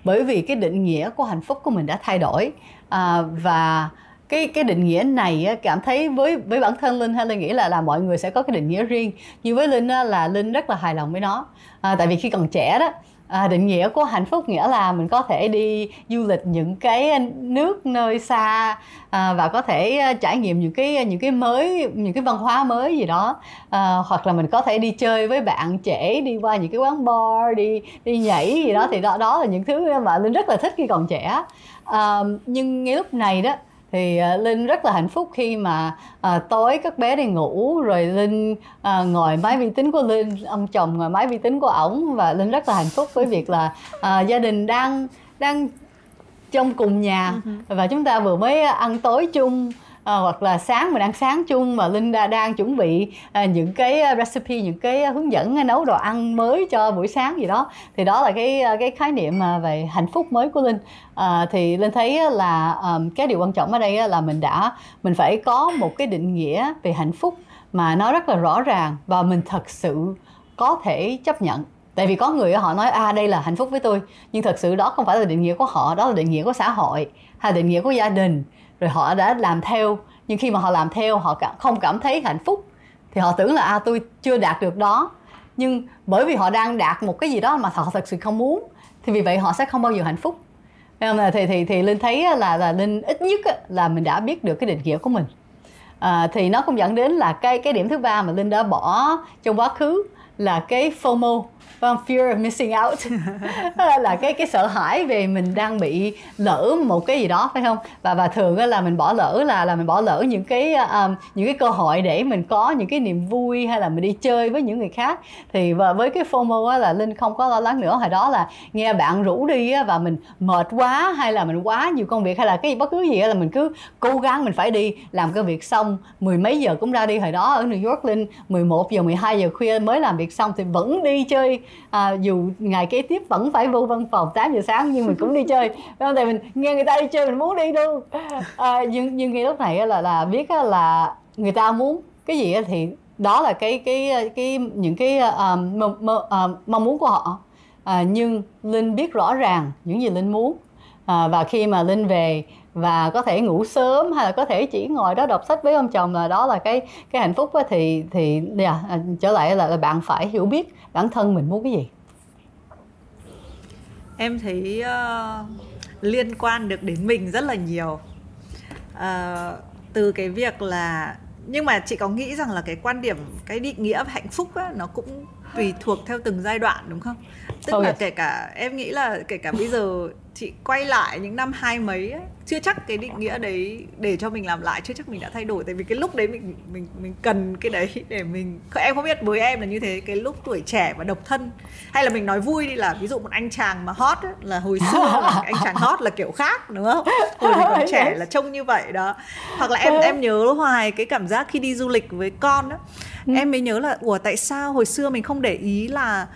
Bởi vì cái định nghĩa của hạnh phúc của mình đã thay đổi à, và cái cái định nghĩa này cảm thấy với với bản thân linh hay linh nghĩ là là mọi người sẽ có cái định nghĩa riêng. Nhưng với linh là linh rất là hài lòng với nó. À, tại vì khi còn trẻ đó à, định nghĩa của hạnh phúc nghĩa là mình có thể đi du lịch những cái nước nơi xa à, và có thể à, trải nghiệm những cái những cái mới những cái văn hóa mới gì đó. À, hoặc là mình có thể đi chơi với bạn trẻ đi qua những cái quán bar đi đi nhảy gì đó. Thì đó đó là những thứ mà linh rất là thích khi còn trẻ. À, nhưng ngay lúc này đó thì uh, linh rất là hạnh phúc khi mà uh, tối các bé đi ngủ rồi linh uh, ngồi máy vi tính của linh ông chồng ngồi máy vi tính của ổng và linh rất là hạnh phúc với việc là uh, gia đình đang đang trong cùng nhà. Ừ và chúng ta vừa mới ăn tối chung à, hoặc là sáng mình ăn sáng chung mà Linda đang chuẩn bị à, những cái à, recipe những cái à, hướng dẫn à, nấu đồ ăn mới cho buổi sáng gì đó. Thì đó là cái cái khái niệm mà về hạnh phúc mới của Linh. À, thì Linh thấy là um, cái điều quan trọng ở đây là mình đã mình phải có một cái định nghĩa về hạnh phúc mà nó rất là rõ ràng và mình thật sự có thể chấp nhận. Tại vì có người họ nói à đây là hạnh phúc với tôi. Nhưng thật sự đó không phải là định nghĩa của họ đó là định nghĩa của xã hội hay định nghĩa của gia đình rồi họ đã làm theo nhưng khi mà họ làm theo họ không cảm thấy hạnh phúc. Thì họ tưởng là à tôi chưa đạt được đó. Nhưng bởi vì họ đang đạt một cái gì đó mà họ thật sự không muốn thì vì vậy họ sẽ không bao giờ hạnh phúc. À, thì thì thì linh thấy là là linh ít nhất là mình đã biết được cái định nghĩa của mình. À, thì nó cũng dẫn đến là cái cái điểm thứ ba mà linh đã bỏ trong quá khứ là cái fomo vâng fear of missing out. Là cái cái sợ hãi về mình đang bị lỡ một cái gì đó phải không? Và và thường là mình bỏ lỡ là là mình bỏ lỡ những cái um, những cái cơ hội để mình có những cái niềm vui hay là mình đi chơi với những người khác. Thì và với cái fomo á, là linh không có lo lắng nữa. Hồi đó là nghe bạn rủ đi á, và mình mệt quá hay là mình quá nhiều công việc hay là cái bất cứ gì á, là mình cứ cố gắng mình phải đi làm cái việc xong. Mười mấy giờ cũng ra đi. Hồi đó ở New York linh 11 giờ 12 giờ khuya mới làm việc xong thì vẫn đi chơi à, dù ngày kế tiếp vẫn phải vô văn phòng 8 giờ sáng nhưng mình cũng đi chơi. Không? Tại mình nghe người ta đi chơi mình muốn đi luôn. À, nhưng nhưng ngay lúc này là là biết là người ta muốn cái gì thì đó là cái cái cái những cái um, mong, mong, mong muốn của họ. À, nhưng linh biết rõ ràng những gì linh muốn. À, và khi mà linh về và có thể ngủ sớm hay là có thể chỉ ngồi đó đọc sách với ông chồng là đó là cái cái hạnh phúc thì thì yeah, à, trở lại là, là bạn phải hiểu biết bản thân mình muốn cái gì. Em thấy uh, liên quan được đến mình rất là nhiều. Uh, từ cái việc là nhưng mà chị có nghĩ rằng là cái quan điểm cái định nghĩa hạnh phúc á, nó cũng tùy thuộc theo từng giai đoạn đúng không? Tức okay. là kể cả em nghĩ là kể cả bây giờ chị quay lại những năm hai mấy ấy, chưa chắc cái định nghĩa đấy để cho mình làm lại chưa chắc mình đã thay đổi. Tại vì cái lúc đấy mình mình mình cần cái đấy để mình em không biết với em là như thế cái lúc tuổi trẻ và độc thân. Hay là mình nói vui đi là ví dụ một anh chàng mà hot ấy, là hồi xưa là anh chàng hot là kiểu khác đúng không? Hồi mình còn trẻ là trông như vậy đó. Hoặc là em em nhớ hoài cái cảm giác khi đi du lịch với con á ừ. em mới nhớ là ủa tại sao hồi xưa mình không để ý là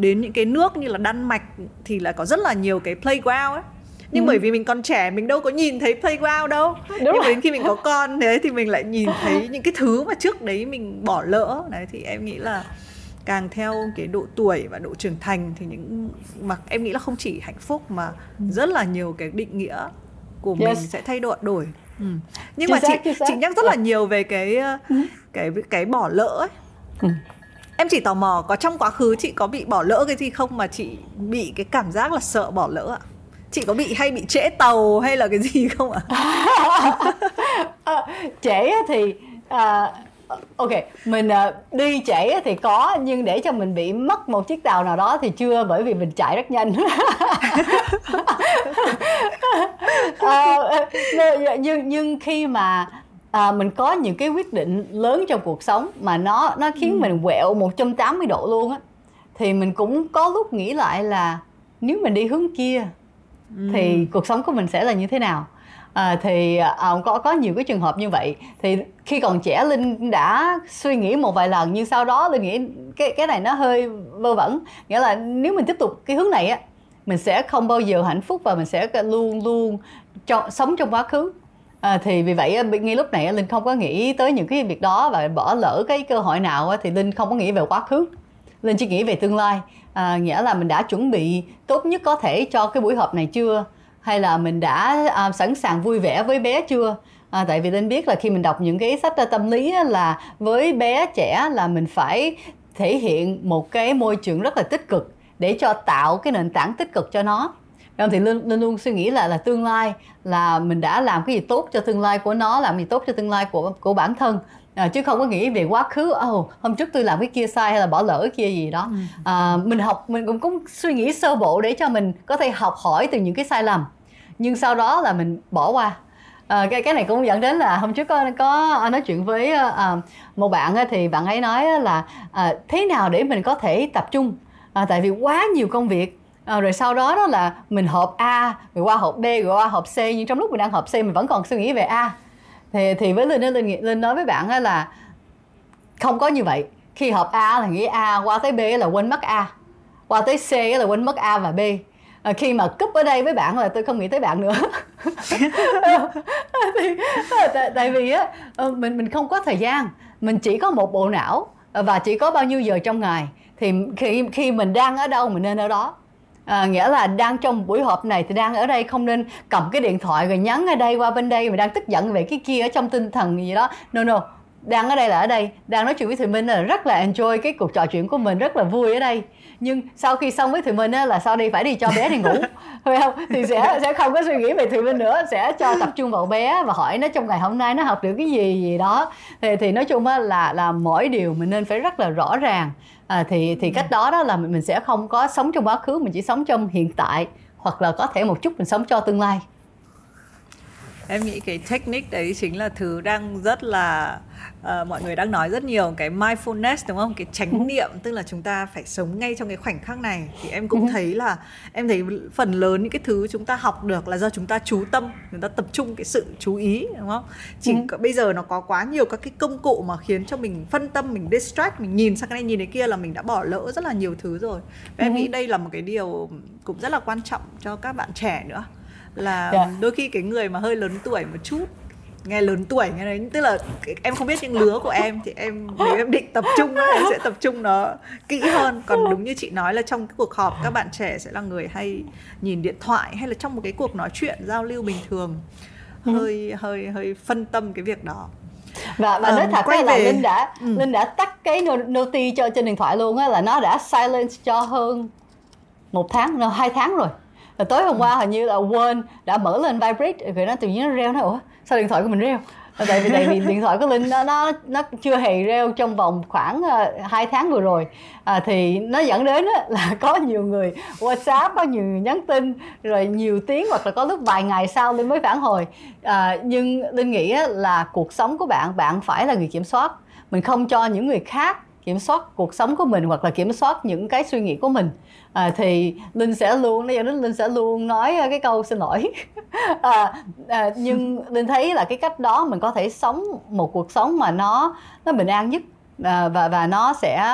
đến những cái nước như là Đan Mạch thì là có rất là nhiều cái playground ấy nhưng ừ. bởi vì mình còn trẻ mình đâu có nhìn thấy playground đâu Đúng nhưng rồi. đến khi mình có con thế thì mình lại nhìn thấy những cái thứ mà trước đấy mình bỏ lỡ đấy thì em nghĩ là càng theo cái độ tuổi và độ trưởng thành thì những mà em nghĩ là không chỉ hạnh phúc mà ừ. rất là nhiều cái định nghĩa của yes. mình sẽ thay đổi đổi ừ. nhưng mà xác, chị chị nhắc rất là nhiều về cái ừ. cái cái bỏ lỡ ấy. Ừ em chỉ tò mò có trong quá khứ chị có bị bỏ lỡ cái gì không mà chị bị cái cảm giác là sợ bỏ lỡ ạ? Chị có bị hay bị trễ tàu hay là cái gì không ạ? À, trễ thì à, ok mình uh, đi trễ thì có nhưng để cho mình bị mất một chiếc tàu nào đó thì chưa bởi vì mình chạy rất nhanh. À, nhưng nhưng khi mà à, mình có những cái quyết định lớn trong cuộc sống mà nó nó khiến ừ. mình quẹo 180 độ luôn á. Thì mình cũng có lúc nghĩ lại là nếu mình đi hướng kia ừ. thì cuộc sống của mình sẽ là như thế nào? À, thì à, có có nhiều cái trường hợp như vậy. Thì khi còn trẻ linh đã suy nghĩ một vài lần nhưng sau đó linh nghĩ cái cái này nó hơi vơ vẩn. Nghĩa là nếu mình tiếp tục cái hướng này á mình sẽ không bao giờ hạnh phúc và mình sẽ luôn luôn cho, sống trong quá khứ À, thì vì vậy à, ngay lúc này à, linh không có nghĩ tới những cái việc đó và bỏ lỡ cái cơ hội nào à, thì linh không có nghĩ về quá khứ. Linh chỉ nghĩ về tương lai. À, nghĩa là mình đã chuẩn bị tốt nhất có thể cho cái buổi họp này chưa? Hay là mình đã à, sẵn sàng vui vẻ với bé chưa? À, tại vì linh biết là khi mình đọc những cái sách tâm lý là với bé trẻ là mình phải thể hiện một cái môi trường rất là tích cực để cho tạo cái nền tảng tích cực cho nó. Nên thì linh, linh luôn suy nghĩ là là tương lai là mình đã làm cái gì tốt cho tương lai của nó làm gì tốt cho tương lai của của bản thân. À, chứ không có nghĩ về quá khứ oh, hôm trước tôi làm cái kia sai hay là bỏ lỡ cái kia gì đó. Ừ. à, mình học mình cũng có suy nghĩ sơ bộ để cho mình có thể học hỏi từ những cái sai lầm. Nhưng sau đó là mình bỏ qua. À, cái cái này cũng dẫn đến là hôm trước có có nói chuyện với à, một bạn thì bạn ấy nói là à, thế nào để mình có thể tập trung? À, tại vì quá nhiều công việc à, rồi sau đó đó là mình hộp A rồi qua hộp B rồi qua hộp C nhưng trong lúc mình đang hộp C mình vẫn còn suy nghĩ về A. Thì thì với linh linh linh nói với bạn là không có như vậy. Khi hộp A là nghĩ A qua tới B là quên mất A. Qua tới C là quên mất A và B. À, khi mà cúp ở đây với bạn là tôi không nghĩ tới bạn nữa. Thì, tại, tại vì á ờ, mình mình không có thời gian. Mình chỉ có một bộ não và chỉ có bao nhiêu giờ trong ngày. Thì khi khi mình đang ở đâu mình nên ở đó à, nghĩa là đang trong buổi họp này thì đang ở đây không nên cầm cái điện thoại rồi nhắn ở đây qua bên đây mà đang tức giận về cái kia ở trong tinh thần gì đó. No no đang ở đây là ở đây. Đang nói chuyện với thùy minh là rất là enjoy cái cuộc trò chuyện của mình rất là vui ở đây. Nhưng sau khi xong với thùy minh á, là sau đây phải đi cho bé đi ngủ phải không? Thì sẽ sẽ không có suy nghĩ về thùy minh nữa sẽ cho tập trung vào bé và hỏi nó trong ngày hôm nay nó học được cái gì gì đó. Thì thì nói chung á, là là mỗi điều mình nên phải rất là rõ ràng à, thì thì cách đó đó là mình sẽ không có sống trong quá khứ mình chỉ sống trong hiện tại hoặc là có thể một chút mình sống cho tương lai em nghĩ cái technique đấy chính là thứ đang rất là uh, mọi người đang nói rất nhiều cái mindfulness đúng không cái chánh ừ. niệm tức là chúng ta phải sống ngay trong cái khoảnh khắc này thì em cũng ừ. thấy là em thấy phần lớn những cái thứ chúng ta học được là do chúng ta chú tâm chúng ta tập trung cái sự chú ý đúng không chỉ ừ. có, bây giờ nó có quá nhiều các cái công cụ mà khiến cho mình phân tâm mình distract mình nhìn sang cái này nhìn cái kia là mình đã bỏ lỡ rất là nhiều thứ rồi và em nghĩ đây là một cái điều cũng rất là quan trọng cho các bạn trẻ nữa là yeah. Dạ. đôi khi cái người mà hơi lớn tuổi một chút nghe lớn tuổi nghe đấy tức là em không biết những lứa của em thì em nếu em định tập trung em sẽ tập trung nó kỹ hơn còn đúng như chị nói là trong cái cuộc họp các bạn trẻ sẽ là người hay nhìn điện thoại hay là trong một cái cuộc nói chuyện giao lưu bình thường ừ. hơi hơi hơi phân tâm cái việc đó và và nói thật là linh đã ừ. linh đã tắt cái noti cho trên điện thoại luôn á là nó đã silence cho hơn một tháng hai tháng rồi rồi tối hôm qua hình như là quên đã mở lên vibrate rồi nó tự nhiên nó reo nó ủa sao điện thoại của mình reo? Tại vì tại vì điện thoại của linh nó nó nó chưa hề reo trong vòng khoảng ờ, uh, 2 tháng vừa rồi. À, thì nó dẫn đến uh, là có nhiều người whatsapp có nhiều người nhắn tin rồi nhiều tiếng hoặc là có lúc vài ngày sau linh mới phản hồi. À, nhưng linh nghĩ uh, là cuộc sống của bạn bạn phải là người kiểm soát. Mình không cho những người khác kiểm soát cuộc sống của mình hoặc là kiểm soát những cái suy nghĩ của mình à, thì linh sẽ luôn giờ đến linh sẽ luôn nói cái câu xin lỗi. À, à, nhưng linh thấy là cái cách đó mình có thể sống một cuộc sống mà nó nó bình an nhất à, và và nó sẽ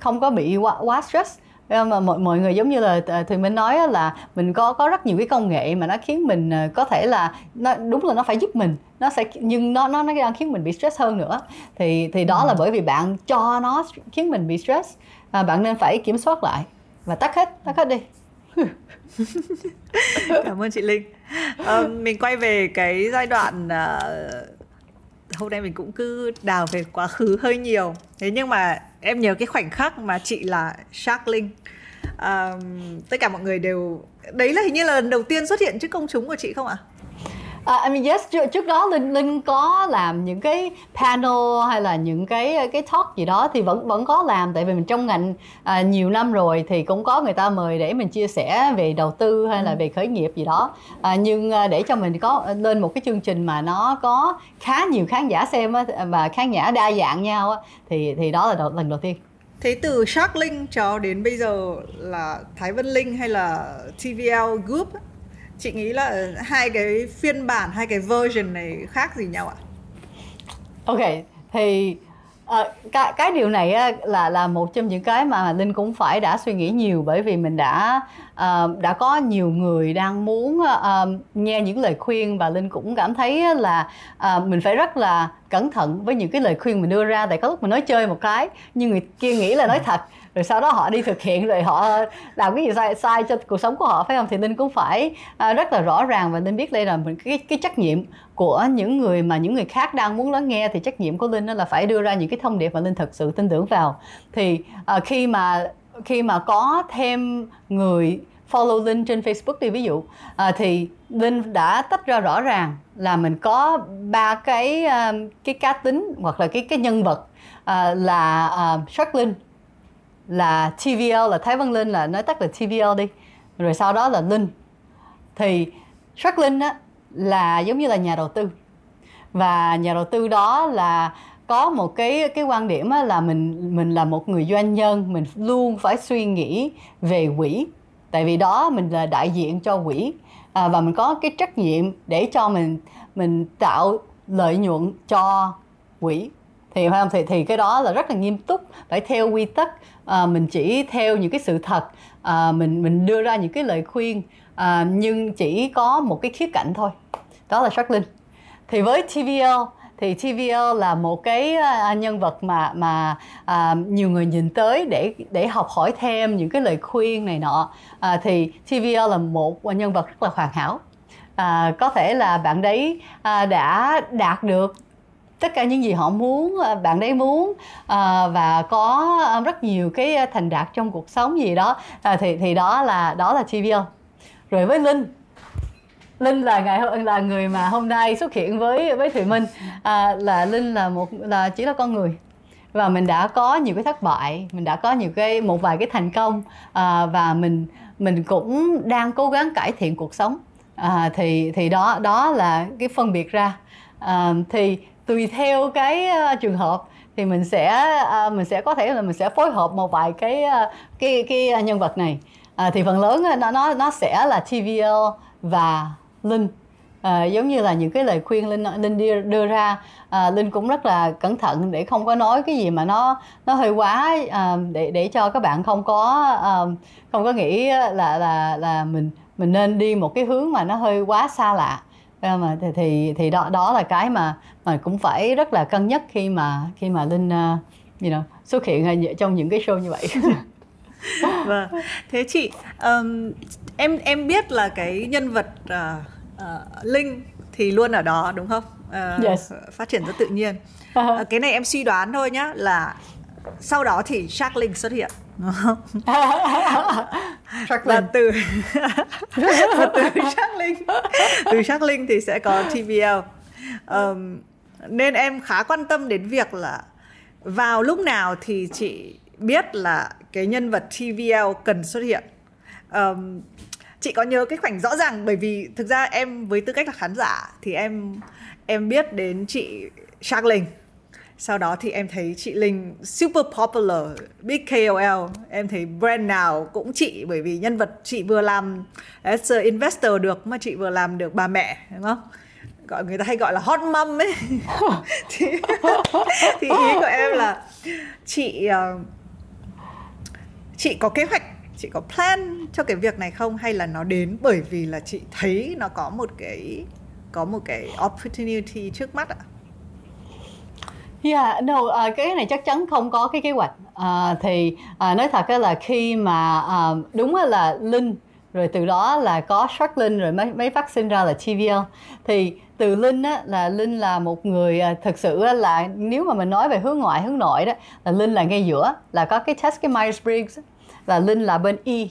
không có bị quá, quá stress. Mà mọi mọi người giống như là à, thì mình nói là mình có có rất nhiều cái công nghệ mà nó khiến mình à, có thể là nó đúng là nó phải giúp mình nó sẽ nhưng nó nó nó đang khiến mình bị stress hơn nữa. Thì thì đó là ừ. bởi vì bạn cho nó khiến mình bị stress à, bạn nên phải kiểm soát lại và tắt hết tắt hết đi. Cảm ơn chị linh. À, mình quay về cái giai đoạn à, hôm nay mình cũng cứ đào về quá khứ hơi nhiều. Thế nhưng mà em nhớ cái khoảnh khắc mà chị là Shark Linh. À, tất cả mọi người đều đấy là hình như là lần đầu tiên xuất hiện trước công chúng của chị không ạ? À, I mean yes trước, đó linh linh có làm những cái panel hay là những cái cái talk gì đó thì vẫn vẫn có làm tại vì mình trong ngành à, nhiều năm rồi thì cũng có người ta mời để mình chia sẻ về đầu tư hay là ừ. về khởi nghiệp gì đó. À, nhưng à, để cho mình có lên một cái chương trình mà nó có khá nhiều khán giả xem á, và khán giả đa dạng nhau á, thì thì đó là đầu, lần đầu tiên. Thế từ Shark Link cho đến bây giờ là Thái Vân Linh hay là TVL Group chị nghĩ là hai cái phiên bản hai cái version này khác gì nhau ạ? Ok thì À, cái cái điều này á, là là một trong những cái mà linh cũng phải đã suy nghĩ nhiều bởi vì mình đã uh, đã có nhiều người đang muốn uh, nghe những lời khuyên và linh cũng cảm thấy là uh, mình phải rất là cẩn thận với những cái lời khuyên mình đưa ra tại có lúc mình nói chơi một cái nhưng người kia nghĩ là nói thật rồi sau đó họ đi thực hiện rồi họ làm cái gì sai sai cho cuộc sống của họ phải không? Thì linh cũng phải uh, rất là rõ ràng và linh biết đây là mình cái cái trách nhiệm của những người mà những người khác đang muốn lắng nghe thì trách nhiệm của linh là phải đưa ra những cái thông điệp mà linh thật sự tin tưởng vào. Thì uh, khi mà khi mà có thêm người follow Linh trên Facebook đi ví dụ à, thì Linh đã tách ra rõ ràng là mình có ba cái uh, cái cá tính hoặc là cái cái nhân vật uh, là uh, Shark Linh là TVL là Thái Văn Linh là nói tắt là TVL đi. Rồi sau đó là Linh. Thì Shark Linh á là giống như là nhà đầu tư. Và nhà đầu tư đó là có một cái cái quan điểm là mình mình là một người doanh nhân mình luôn phải suy nghĩ về quỹ. Tại vì đó mình là đại diện cho quỹ. À, và mình có cái trách nhiệm để cho mình mình tạo lợi nhuận cho quỹ. Thì phải không? Thì thì cái đó là rất là nghiêm túc phải theo quy tắc à, mình chỉ theo những cái sự thật à, mình mình đưa ra những cái lời khuyên à, nhưng chỉ có một cái khía cạnh thôi đó là Jacqueline. Thì với TVL thì TVL là một cái nhân vật mà mà à, nhiều người nhìn tới để để học hỏi thêm những cái lời khuyên này nọ. À, thì TVL là một nhân vật rất là hoàn hảo. À, có thể là bạn đấy à, đã đạt được tất cả những gì họ muốn ờ, bạn đấy muốn à, và có ờ, rất nhiều cái thành đạt trong cuộc sống gì đó à, thì thì đó là đó là TVL rồi với Linh linh là ngày là người mà hôm nay xuất hiện với với thùy minh. À, là linh là một là chỉ là con người. Và mình đã có nhiều cái thất bại mình đã có nhiều cái một vài cái thành công à, và mình mình cũng đang cố gắng cải thiện cuộc sống. À, thì thì đó đó là cái phân biệt ra. À, thì tùy theo cái uh, trường hợp thì mình sẽ uh, mình sẽ có thể là mình sẽ phối hợp một vài cái uh, cái cái nhân vật này. Uh, thì phần lớn nó nó nó sẽ là TVL và linh. À, giống như là những cái lời khuyên linh linh đưa, đưa ra. À, linh cũng rất là cẩn thận để không có nói cái gì mà nó nó hơi quá à, để để cho các bạn không có à, không có nghĩ là là là mình mình nên đi một cái hướng mà nó hơi quá xa lạ mà thì thì thì đó đó là cái mà mà cũng phải rất là cân nhắc khi mà khi mà linh uh, you know, xuất hiện trong những cái show như vậy. Vâng. Thế chị um, em em biết là cái nhân vật uh, uh, linh thì luôn ở đó đúng không? Uh, yes. phát triển rất tự nhiên. Uh, cái này em suy đoán thôi nhá là sau đó thì Shark Linh xuất hiện đúng không? Và từ và từ Shark Linh từ Shark Linh thì sẽ có TVL um, nên em khá quan tâm đến việc là vào lúc nào thì chị biết là cái nhân vật TVL cần xuất hiện. Um, chị có nhớ cái khoảnh rõ ràng bởi vì thực ra em với tư cách là khán giả thì em em biết đến chị Shark Linh sau đó thì em thấy chị Linh super popular, big KOL. Em thấy brand nào cũng chị bởi vì nhân vật chị vừa làm as a investor được mà chị vừa làm được bà mẹ đúng không? Gọi người ta hay gọi là hot mom ấy. thì, thì ý của em là chị uh, chị có kế hoạch chị có plan cho cái việc này không hay là nó đến bởi vì là chị thấy nó có một cái có một cái opportunity trước mắt ạ? Yeah, no, uh, cái này chắc chắn không có cái kế hoạch. Uh, thì uh, nói thật là khi mà uh, đúng là Linh rồi từ đó là có Shark Linh rồi mới mới phát sinh ra là TVL thì từ Linh á là Linh là một người thực sự là nếu mà mình nói về hướng ngoại hướng nội đó là Linh là ngay giữa là có cái test cái Myers Briggs là Linh là bên Y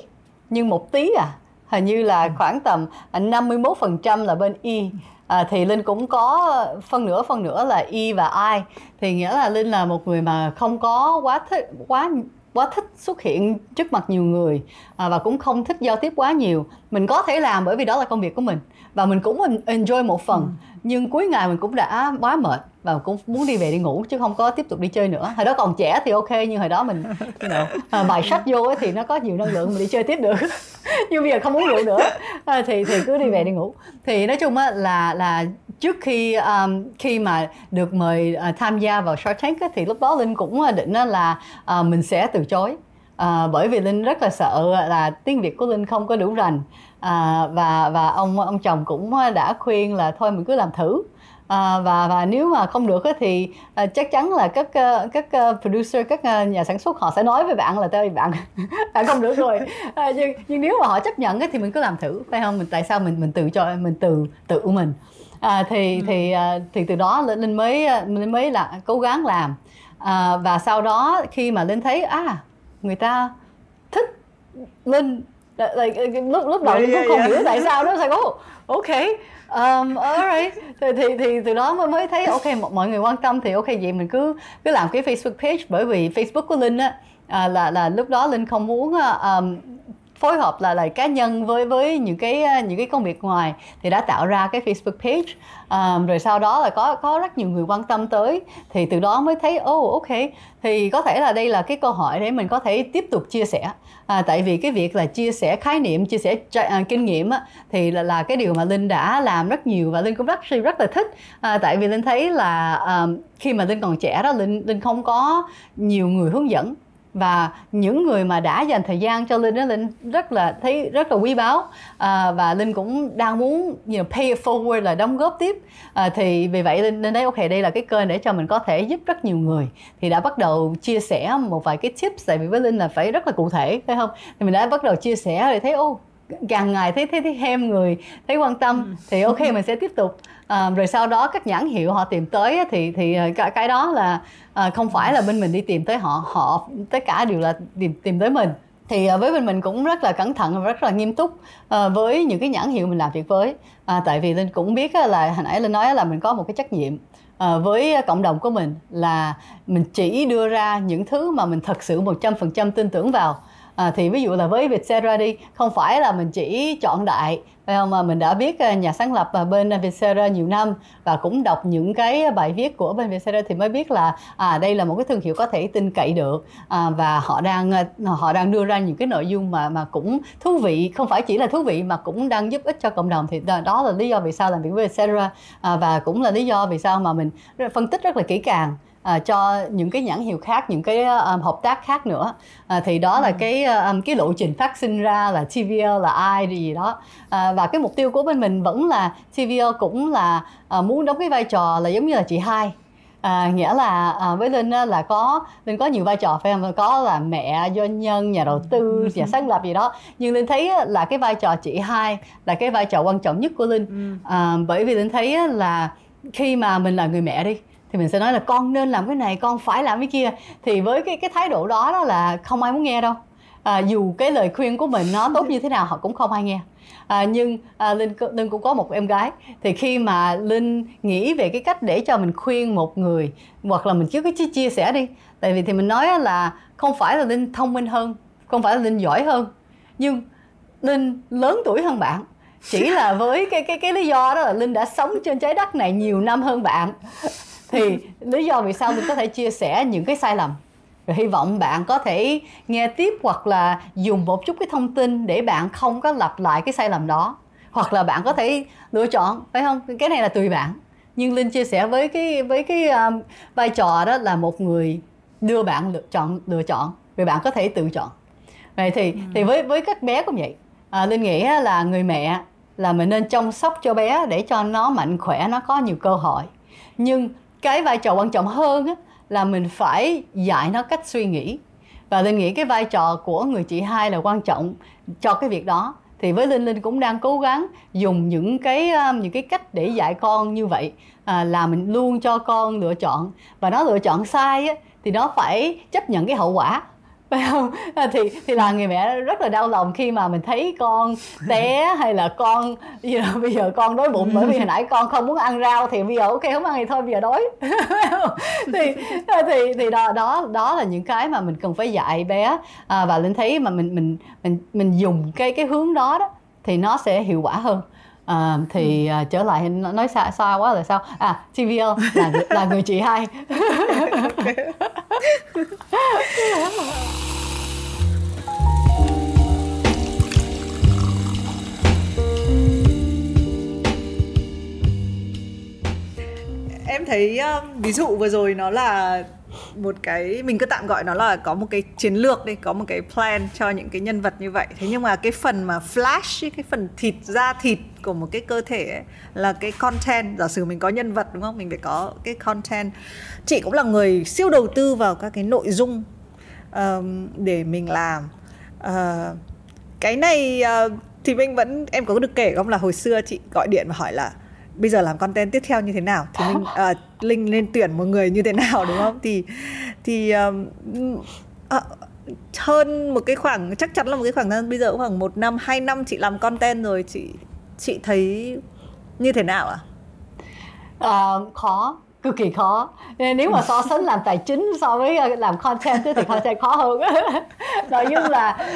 nhưng một tí à hình như là khoảng tầm 51% là bên Y à, thì linh cũng có phân nửa phân nửa là y và i. Thì nghĩa là linh là một người mà không có quá thích quá quá thích xuất hiện trước mặt nhiều người à, và cũng không thích giao tiếp quá nhiều. Mình có thể làm bởi vì đó là công việc của mình và mình cũng enjoy một phần. Ừ nhưng cuối ngày mình cũng đã quá mệt và cũng muốn đi về đi ngủ chứ không có tiếp tục đi chơi nữa. Hồi đó còn trẻ thì ok nhưng hồi đó mình you know, à, bài sách vô ấy thì nó có nhiều năng lượng mình đi chơi tiếp được. Nhưng bây giờ không uống rượu nữa. À, thì thì cứ đi về đi ngủ. Thì nói chung á là là trước khi um, khi mà được mời uh, tham gia vào Shark Tank á, thì lúc đó linh cũng à, định là uh, mình sẽ từ chối. À, bởi vì linh rất là sợ là tiếng việt của linh không có đủ rành à, và và ông ông chồng cũng đã khuyên là thôi mình cứ làm thử. À, và và nếu mà không được thì à, chắc chắn là các uh, các uh, producer các nhà sản xuất họ sẽ nói với bạn là tôi bạn bạn không được rồi. À, nhưng, nhưng nếu mà họ chấp nhận thì mình cứ làm thử phải không? Mình tại sao mình mình tự cho mình tự tự mình? À, thì ừ. thì thì từ đó linh mới linh mới là cố gắng làm. À, và sau đó khi mà linh thấy à người ta thích linh like, lúc lúc đầu yeah, cũng không yeah. hiểu tại sao đó sao có ok um, alright thì, thì thì từ đó mới mới thấy ok mọi người quan tâm thì ok vậy mình cứ cứ làm cái Facebook page bởi vì Facebook của Linh á à, là là lúc đó Linh không muốn um, phối hợp là lại cá nhân với với những cái à, những cái công việc ngoài thì đã tạo ra cái Facebook page. Um, rồi sau đó là có có rất nhiều người quan tâm tới. Thì từ đó mới thấy oh ok thì có thể là đây là cái câu hỏi để mình có thể tiếp tục chia sẻ. À, tại vì cái việc là chia sẻ khái niệm chia sẻ uh, kinh nghiệm á, thì là là cái điều mà linh đã làm rất nhiều và linh cũng rất rất là thích. À, tại vì linh thấy là um, khi mà linh còn trẻ đó linh linh không có nhiều người hướng dẫn và những người mà đã dành thời gian cho linh đó linh rất là thấy rất là quý báu. À, và linh cũng đang muốn you know, pay it forward là đóng góp tiếp. À, thì vì vậy linh, linh thấy ok đây là cái kênh để cho mình có thể giúp rất nhiều người. Thì đã bắt đầu chia sẻ một vài cái tips tại vì với linh là phải rất là cụ thể phải không? Thì mình đã bắt đầu chia sẻ để thấy ô càng ngày thấy thấy thấy hem người thấy quan tâm ừ. thì ok mình sẽ tiếp tục. À, rồi sau đó các nhãn hiệu họ tìm tới thì thì ờ, cái, cái đó là à, không phải là bên mình đi tìm tới họ họ tất cả đều là tìm tìm tới mình. Thì với bên mình cũng rất là cẩn thận và rất là nghiêm túc với những cái nhãn hiệu mình làm việc với. À, tại vì linh cũng biết là hồi nãy linh nói là mình có một cái trách nhiệm với cộng đồng của mình là mình chỉ đưa ra những thứ mà mình thật sự một trăm phần trăm tin tưởng vào à, thì ví dụ là với Vietcetera đi không phải là mình chỉ chọn đại phải không? Mà mình đã biết à, nhà sáng lập à, bên Vietcetera nhiều năm và cũng đọc những cái bài viết của bên Vietcetera thì mới biết là à đây là một cái thương hiệu có thể tin cậy được. À, và họ đang à, họ đang đưa ra những cái nội dung mà mà cũng thú vị không phải chỉ là thú vị mà cũng đang giúp ích cho cộng đồng. Thì đó là lý do vì sao làm việc với Vietcetera. À, và cũng là lý do vì sao mà mình phân tích rất là kỹ càng à, cho những cái nhãn hiệu khác những cái um, hợp tác khác nữa à, thì đó là ừ. cái um, cái lộ trình phát sinh ra là TVL là ai gì đó à, và cái mục tiêu của bên mình vẫn là TVL cũng là à, muốn đóng cái vai trò là giống như là chị hai À, nghĩa là à, với linh á, là có linh có nhiều vai trò phải không có là mẹ doanh nhân nhà đầu tư ừ. nhà sáng lập gì đó nhưng linh thấy là cái vai trò chị hai là cái vai trò quan trọng nhất của linh ừ. à, bởi vì linh thấy là khi mà mình là người mẹ đi thì mình sẽ nói là con nên làm cái này con phải làm cái kia. Thì với cái cái thái độ đó đó là không ai muốn nghe đâu. À, dù cái lời khuyên của mình nó tốt như thế nào họ cũng không ai nghe. À, nhưng à, linh linh cũng có một em gái. Thì khi mà linh nghĩ về cái cách để cho mình khuyên một người hoặc là mình cứ cái chia sẻ đi. Tại vì thì mình nói là không phải là linh thông minh hơn không phải là linh giỏi hơn. Nhưng linh lớn tuổi hơn bạn. Chỉ là với cái cái cái lý do đó là linh đã sống trên trái đất này nhiều năm hơn bạn thì lý do vì sao mình có thể chia sẻ những cái sai lầm. Rồi hy vọng bạn có thể nghe tiếp hoặc là dùng một chút cái thông tin để bạn không có lặp lại cái sai lầm đó. Hoặc là bạn có thể lựa chọn phải không? Cái này là tùy bạn. Nhưng linh chia sẻ với cái với cái um, vai trò đó là một người đưa bạn lựa chọn lựa chọn. Vì bạn có thể tự chọn. Vậy thì ừ. thì với với các bé cũng vậy. À, linh nghĩ là người mẹ là mình nên chăm sóc cho bé để cho nó mạnh khỏe nó có nhiều cơ hội. Nhưng cái vai trò quan trọng hơn á, là mình phải dạy nó cách suy nghĩ. Và linh nghĩ cái vai trò của người chị hai là quan trọng cho cái việc đó. Thì với linh linh cũng đang cố gắng dùng những cái ờ, những cái cách để dạy con như vậy à, là mình luôn cho con lựa chọn. Và nó lựa chọn sai á, thì nó phải chấp nhận cái hậu quả. phải không? À, thì thì là người mẹ rất là đau lòng khi mà mình thấy con té hay là con you know, bây giờ con đói bụng bởi vì hồi nãy con không muốn ăn rau thì bây giờ ok không ăn thì thôi bây giờ đói. Thì thì thì đó đó đó là những cái mà mình cần phải dạy bé. À, và linh thấy mà mình mình mình mình dùng cái cái hướng đó đó thì nó sẽ hiệu quả hơn à, thì à, trở lại nói xa xa quá là sao? À TVL là là người chị hai em thấy um, ví dụ vừa rồi nó là một cái mình cứ tạm gọi nó là có một cái chiến lược đi có một cái plan cho những cái nhân vật như vậy. Thế nhưng mà cái phần mà flash cái phần thịt da thịt của một cái cơ thể ấy, là cái content. Giả sử mình có nhân vật đúng không? Mình phải có cái content. Chị cũng là người siêu đầu tư vào các cái nội dung um, để mình làm. Uh, cái này uh, thì mình vẫn em có được kể không? Là hồi xưa chị gọi điện và hỏi là bây giờ làm content tiếp theo như thế nào thì mình uh, linh lên tuyển một người như thế nào đúng không thì thì um, uh, hơn một cái khoảng chắc chắn là một cái khoảng thời bây giờ khoảng một năm hai năm chị làm content rồi chị chị thấy như thế nào ạ? À? Uh, khó cực kỳ khó nên nếu mà so sánh làm tài chính so với ờ, làm content thì content khó hơn nội dung là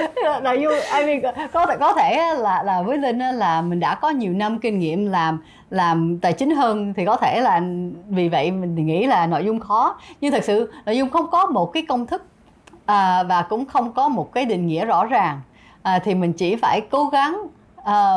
nội dung I mean, có thể có thể là là với linh là mình đã có nhiều năm kinh nghiệm làm làm tài chính hơn thì có thể là vì vậy mình nghĩ là nội dung khó. Nhưng thật sự nội dung không có một cái công thức à, và cũng không có một cái định nghĩa rõ ràng. À, thì mình chỉ phải cố gắng à,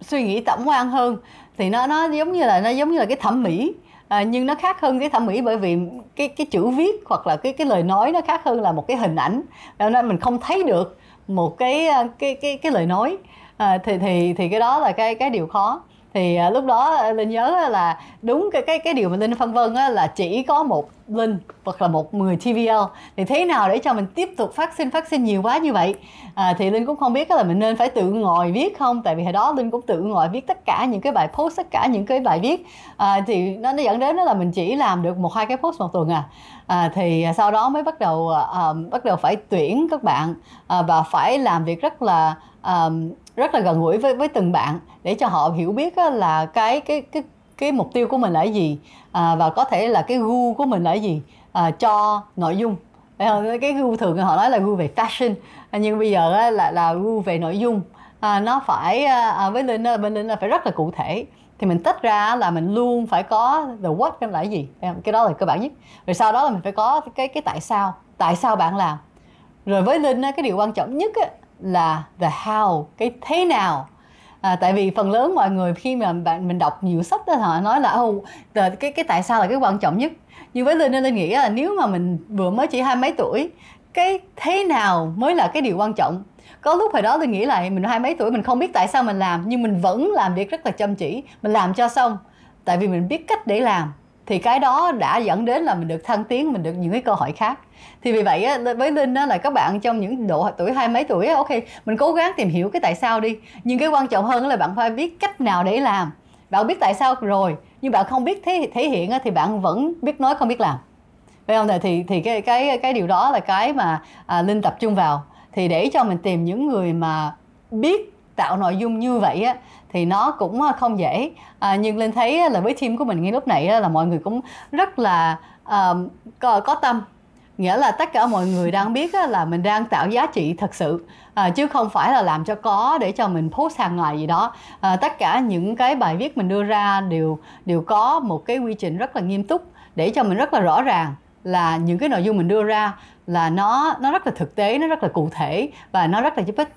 suy nghĩ tổng quan hơn. Thì nó nó giống như là nó giống như là cái thẩm mỹ. À, nhưng nó khác hơn cái thẩm mỹ bởi vì cái cái chữ viết hoặc là cái cái lời nói nó khác hơn là một cái hình ảnh. Nên mình không thấy được một cái à, cái cái cái lời nói. À, thì thì thì cái đó là cái cái điều khó thì à, lúc đó à, linh nhớ là đúng cái cái cái điều mà linh phân vân á, là chỉ có một linh hoặc là một người TVL thì thế nào để cho mình tiếp tục phát sinh phát sinh nhiều quá như vậy? À, thì linh cũng không biết là mình nên phải tự ngồi viết không? Tại vì hồi đó linh cũng tự ngồi viết tất cả những cái bài post tất cả những cái bài viết. À, thì nó nó dẫn đến đó là mình chỉ làm được một hai cái post một tuần à, à thì à, sau đó mới bắt đầu à, à, bắt đầu phải tuyển các bạn. À, và phải làm việc rất là à, rất là gần gũi với với từng bạn để cho họ hiểu biết là cái cái cái cái mục tiêu của mình là gì à, và có thể là cái gu của mình là gì à, cho nội dung. Cái gu thường họ nói là gu về fashion nhưng bây giờ là là gu về nội dung. À, nó phải à, à với linh bên linh là phải rất là cụ thể. Thì mình tách ra là mình luôn phải có the what cái là gì cái đó là cơ bản nhất. Rồi sau đó là mình phải có cái cái tại sao. Tại sao bạn làm? Rồi với linh cái điều quan trọng nhất là the how cái thế nào. À, tại vì phần lớn mọi người khi mà bạn mình đọc nhiều sách đó họ nói là oh, ô cái cái tại sao là cái quan trọng nhất? Nhưng với linh linh nghĩ là nếu mà mình vừa mới chỉ hai mấy tuổi cái thế nào mới là cái điều quan trọng? Có lúc hồi đó tôi nghĩ là mình hai mấy tuổi mình không biết tại sao mình làm nhưng mình vẫn làm việc rất là chăm chỉ mình làm cho xong. Tại vì mình biết cách để làm thì cái đó đã dẫn đến là mình được thăng tiến mình được những cái cơ hội khác thì vì vậy với linh là các bạn trong những độ tuổi hai mấy tuổi ok mình cố gắng tìm hiểu cái tại sao đi. Nhưng cái quan trọng hơn là bạn phải biết cách nào để làm. Bạn biết tại sao rồi nhưng bạn không biết thể, thể hiện thì bạn vẫn biết nói không biết làm. Phải không? Thì thì cái cái cái điều đó là cái mà à, linh tập trung vào. Thì để cho mình tìm những người mà biết tạo nội dung như vậy á thì nó cũng à, không dễ. À, nhưng linh thấy là với team của mình ngay lúc này là mọi người cũng rất là uh, có, có tâm nghĩa là tất cả mọi người đang biết là mình đang tạo giá trị thật sự. À, chứ không phải là làm cho có để cho mình post hàng ngày gì đó. À, tất cả những cái bài viết mình đưa ra đều đều có một cái quy trình rất là nghiêm túc để cho mình rất là rõ ràng là những cái nội dung mình đưa ra là nó nó rất là thực tế nó rất là cụ thể và nó rất là giúp ích.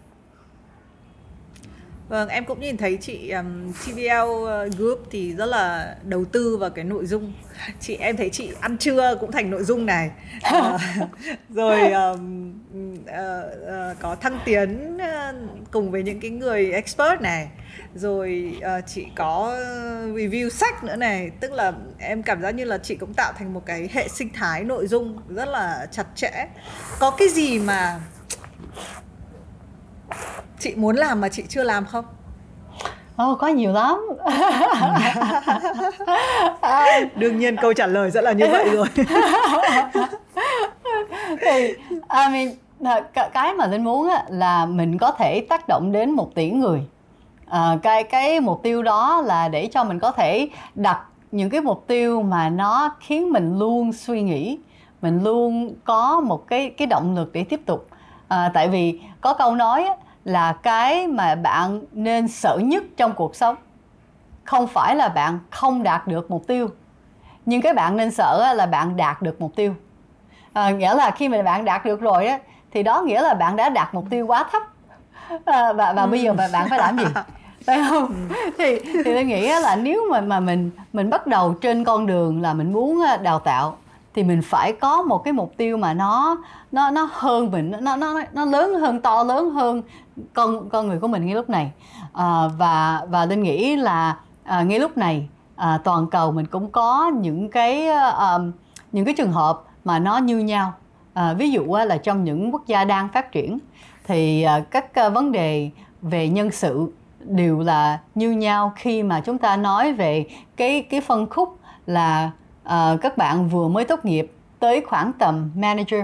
Vâng, em cũng nhìn thấy chị um, TVL ờ, Group thì rất là đầu tư vào cái nội dung. Chị em thấy chị ăn trưa cũng thành nội dung này. Uh, rồi um, uh, uh, có thăng tiến uh, cùng với những cái người expert này. Rồi uh, chị có review sách nữa này, tức là em cảm giác như là chị cũng tạo thành một cái hệ sinh thái nội dung rất là chặt chẽ. Có cái gì mà chị muốn làm mà chị chưa làm không? Ồ, oh, có nhiều lắm. Đương nhiên câu trả lời sẽ là như vậy rồi. Thì I mean, cái mà linh muốn là mình có thể tác động đến một tỷ người. À, cái cái mục tiêu đó là để cho mình có thể đặt những cái mục tiêu mà nó khiến mình luôn suy nghĩ mình luôn có một cái cái động lực để tiếp tục à, tại vì có câu nói là cái mà bạn nên sợ nhất trong cuộc sống không phải là bạn không đạt được mục tiêu nhưng cái bạn nên sợ là bạn đạt được mục tiêu. À, nghĩa là khi mà bạn đạt được rồi á thì đó nghĩa là bạn đã đạt mục tiêu quá thấp. À, và và bây giờ mà bạn phải làm gì? Phải không? Thì thì tôi nghĩ là nếu mà mà mình mình bắt đầu trên con đường là mình muốn đào tạo thì mình phải có một cái mục tiêu mà nó nó nó hơn mình nó nó nó lớn hơn to lớn hơn con con người của mình ngay lúc này. À, và và linh nghĩ là à, ngay lúc này à, toàn cầu mình cũng có những cái à, um, những cái trường hợp mà nó như nhau. À, ví dụ là trong những quốc gia đang phát triển thì à, các à, vấn đề về nhân sự đều là như nhau khi mà chúng ta nói về cái cái phân khúc là à, các bạn vừa mới tốt nghiệp tới khoảng tầm manager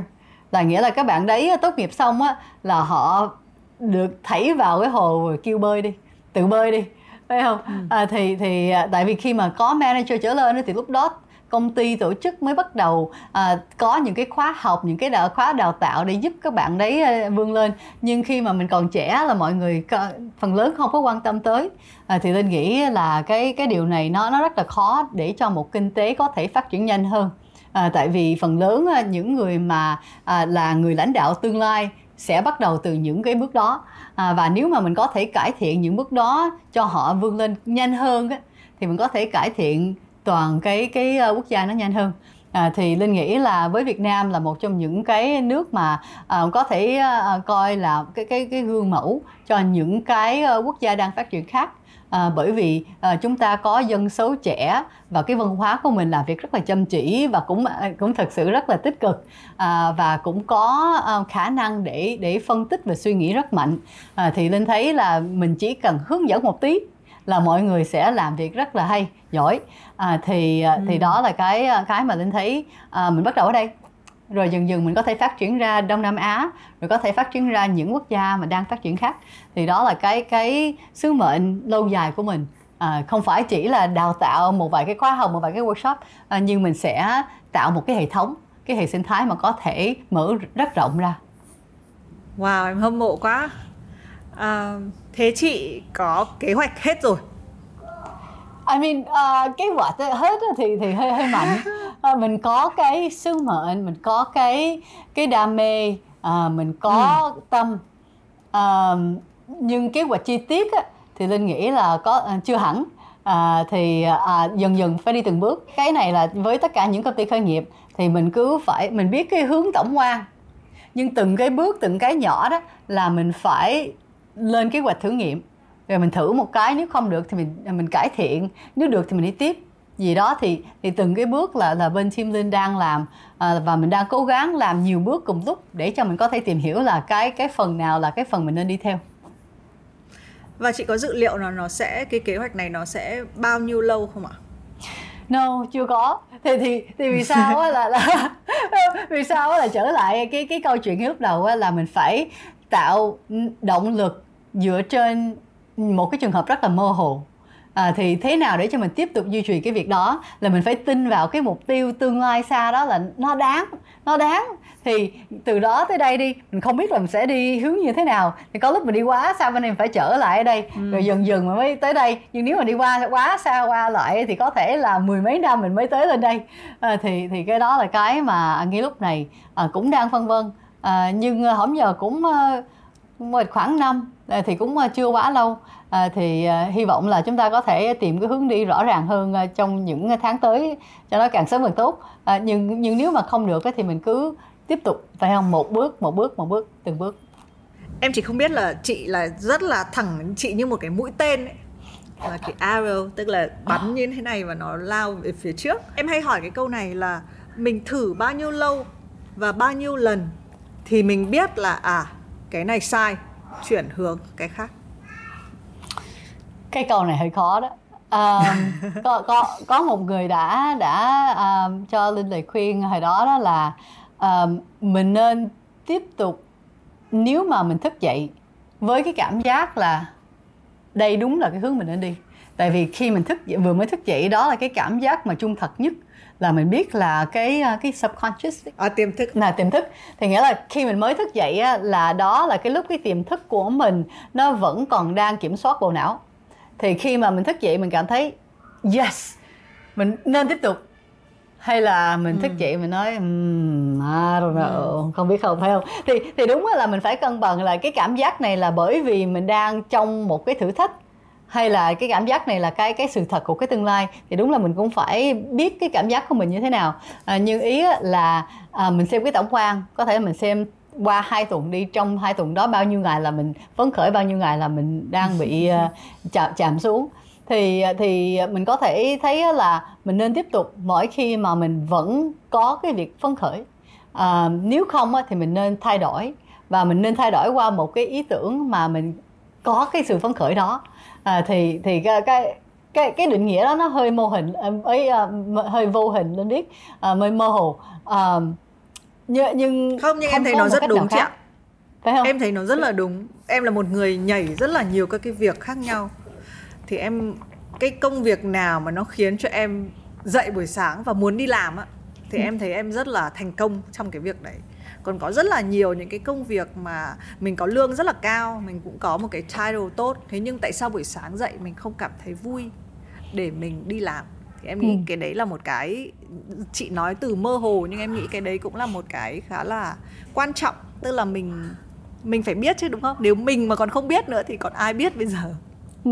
là nghĩa là các bạn đấy tốt nghiệp xong á là họ được thảy vào cái hồ rồi kêu bơi đi tự bơi đi phải không ừ. à, thì thì à, tại vì khi mà có manager trở lên thì lúc đó công ty tổ chức mới bắt đầu à, có những cái khóa học những cái đào, khóa đào tạo để giúp các bạn đấy à, vươn lên. Nhưng khi mà mình còn trẻ là mọi người phần lớn không có quan tâm tới. À, thì linh nghĩ là cái cái điều này nó nó rất là khó để cho một kinh tế có thể phát triển nhanh hơn. À, tại vì phần lớn à, những người mà à, là người lãnh đạo tương lai sẽ bắt đầu từ những cái bước đó. À, và nếu mà mình có thể cải thiện những bước đó cho họ vươn lên nhanh hơn á, thì mình có thể cải thiện toàn cái cái ờ, quốc gia nó nhanh hơn. À, thì linh nghĩ là với Việt Nam là một trong những cái nước mà à, có thể à, coi là cái cái cái gương mẫu cho những cái quốc gia đang phát triển khác. À, bởi vì à, chúng ta có dân số trẻ và cái văn hóa của mình làm việc rất là chăm chỉ và cũng cũng thật sự rất là tích cực. À, và cũng có à, khả năng để để phân tích và suy nghĩ rất mạnh. À, thì linh thấy là mình chỉ cần hướng dẫn một tí là mọi người sẽ làm việc rất là hay giỏi. À, thì ừ. thì đó là cái cái mà linh thấy à, mình bắt đầu ở đây. Rồi dần dần mình có thể phát triển ra Đông Nam Á rồi có thể phát triển ra những quốc gia mà đang phát triển khác. Thì đó là cái cái sứ mệnh lâu dài của mình. À, không phải chỉ là đào tạo một vài cái khóa học một vài cái workshop à, nhưng mình sẽ tạo một cái hệ thống cái hệ sinh thái mà có thể mở rất rộng ra. Wow em hâm mộ quá. À, thế chị có kế hoạch hết rồi? I mean uh, kế hoạch hết thì thì hơi hơi mạnh. Uh, mình có cái sứ mệnh mình có cái cái đam mê uh, mình có ừ. tâm. Uh, nhưng kế hoạch chi tiết á, thì linh nghĩ là có uh, chưa hẳn. À, thì à, dần dần phải đi từng bước. Cái này là với tất cả những công ty khởi nghiệp thì mình cứ phải mình biết cái hướng tổng quan. Nhưng từng cái bước từng cái nhỏ đó là mình phải lên kế hoạch thử nghiệm rồi mình thử một cái nếu không được thì mình mình cải thiện nếu được thì mình đi tiếp gì đó thì thì từng cái bước là là bên team linh đang làm à, và mình đang cố gắng làm nhiều bước cùng lúc để cho mình có thể tìm hiểu là cái cái phần nào là cái phần mình nên đi theo và chị có dự liệu là nó sẽ cái kế hoạch này nó sẽ bao nhiêu lâu không ạ? No, chưa có. Thì thì thì vì sao á là, là vì sao á là trở lại cái cái câu chuyện lúc đầu á là mình phải tạo động lực dựa trên một cái trường hợp rất là mơ hồ. À, thì thế nào để cho mình tiếp tục duy trì cái việc đó? Là mình phải tin vào cái mục tiêu tương lai xa đó là nó đáng nó đáng. Thì từ đó tới đây đi mình không biết là mình sẽ đi hướng như thế nào. Thì có lúc mình đi quá xa bên này mình phải trở lại ở đây? Ừ. rồi dần dần mình mới tới đây. Nhưng nếu mà đi qua quá xa qua lại thì có thể là mười mấy năm mình mới tới lên đây. À, thì thì cái đó là cái mà ngay lúc này à, cũng đang phân vân. À, nhưng không giờ cũng à, một khoảng năm à, thì cũng à, chưa quá lâu. À, thì hy vọng là chúng ta có thể tìm cái hướng đi rõ ràng hơn trong những tháng tới, cho nó càng sớm càng tốt. Nhưng nhưng nếu mà không được thì mình cứ tiếp tục, phải không? Một bước một bước một bước, từng bước. Em chỉ không biết là chị là rất là thẳng chị như một cái mũi tên ấy. Là cái arrow, tức là bắn như thế này và nó lao về phía trước. Em hay hỏi cái câu này là mình thử bao nhiêu lâu và bao nhiêu lần thì mình biết là à cái này sai chuyển hướng cái khác. Cái câu này hơi khó đó. Um, có có có một người đã đã um, cho linh lời khuyên hồi đó đó là um, mình nên tiếp tục nếu mà mình thức dậy với cái cảm giác là đây đúng là cái hướng mình nên đi. Tại vì khi mình thức dậy, vừa mới thức dậy đó là cái cảm giác mà trung thật nhất là mình biết là cái à, cái subconscious à, tiềm thức. Là tiềm thức. Thì nghĩa là khi mình mới thức dậy á, là đó là cái lúc cái tiềm thức của mình nó vẫn còn đang kiểm soát bộ não. Thì khi mà mình thức dậy mình cảm thấy yes! Mình nên tiếp tục. Hay là mình thức ừ. dậy mình nói um, I don't know ừ. không biết không phải không? Thì thì đúng là mình phải cân bằng là cái cảm giác này là bởi vì mình đang trong một cái thử thách hay là cái cảm giác này là cái cái sự thật của cái tương lai thì đúng là mình cũng phải biết cái cảm giác của mình như thế nào. À, nhưng ý là à, mình xem cái tổng quan có thể mình xem qua hai tuần đi trong hai tuần đó bao nhiêu ngày là mình phấn khởi bao nhiêu ngày là mình đang bị uh, chạm chạm xuống. Thì thì mình có thể thấy là mình nên tiếp tục mỗi khi mà mình vẫn có cái việc phấn khởi. À, nếu không thì mình nên thay đổi và mình nên thay đổi qua một cái ý tưởng mà mình có cái sự phấn khởi đó. À, thì thì cái, cái cái cái định nghĩa đó nó hơi mô hình ấy uh, hơi vô hình nên biết uh, hơi mơ hồ. Uh, nhưng nhưng không nhưng không em thấy nó rất đúng chị ạ. phải không? Em thấy nó rất là đúng. Em là một người nhảy rất là nhiều các cái việc khác nhau. Thì em cái công việc nào mà nó khiến cho em dậy buổi sáng và muốn đi làm á thì ừ. em thấy em rất là thành công trong cái việc đấy còn có rất là nhiều những cái công việc mà mình có lương rất là cao mình cũng có một cái title tốt. Thế nhưng tại sao buổi sáng dậy mình không cảm thấy vui để mình đi làm? Thì em nghĩ ừ. cái đấy là một cái chị nói từ mơ hồ nhưng em nghĩ cái đấy cũng là một cái khá là quan trọng. Tức là mình mình phải biết chứ đúng không? Nếu mình mà còn không biết nữa thì còn ai biết bây giờ?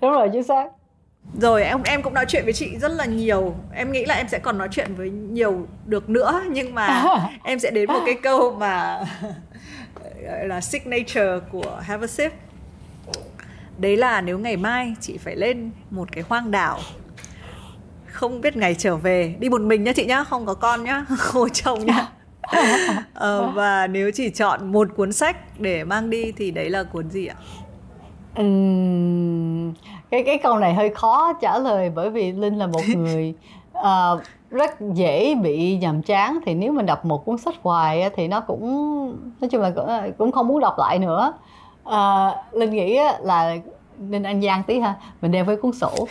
Đúng rồi chính xác rồi em em cũng nói chuyện với chị rất là nhiều. Em nghĩ là em sẽ còn nói chuyện với nhiều được nữa nhưng mà em sẽ đến một cái câu mà gọi là signature của Have a Sip. Đấy là nếu ngày mai chị phải lên một cái hoang đảo không biết ngày trở về đi một mình nhá chị nhá không có con nhá không có chồng nhá. Ờ, và nếu chỉ chọn một cuốn sách để mang đi thì đấy là cuốn gì ạ? Uhm, cái cái câu này hơi khó trả lời bởi vì linh là một người uh, rất dễ bị nhàm chán. Thì nếu mình đọc một cuốn sách hoài thì nó cũng nói chung là cũng không muốn đọc lại nữa. Uh, linh nghĩ là nên ăn gian tí ha mình đem với cuốn sổ.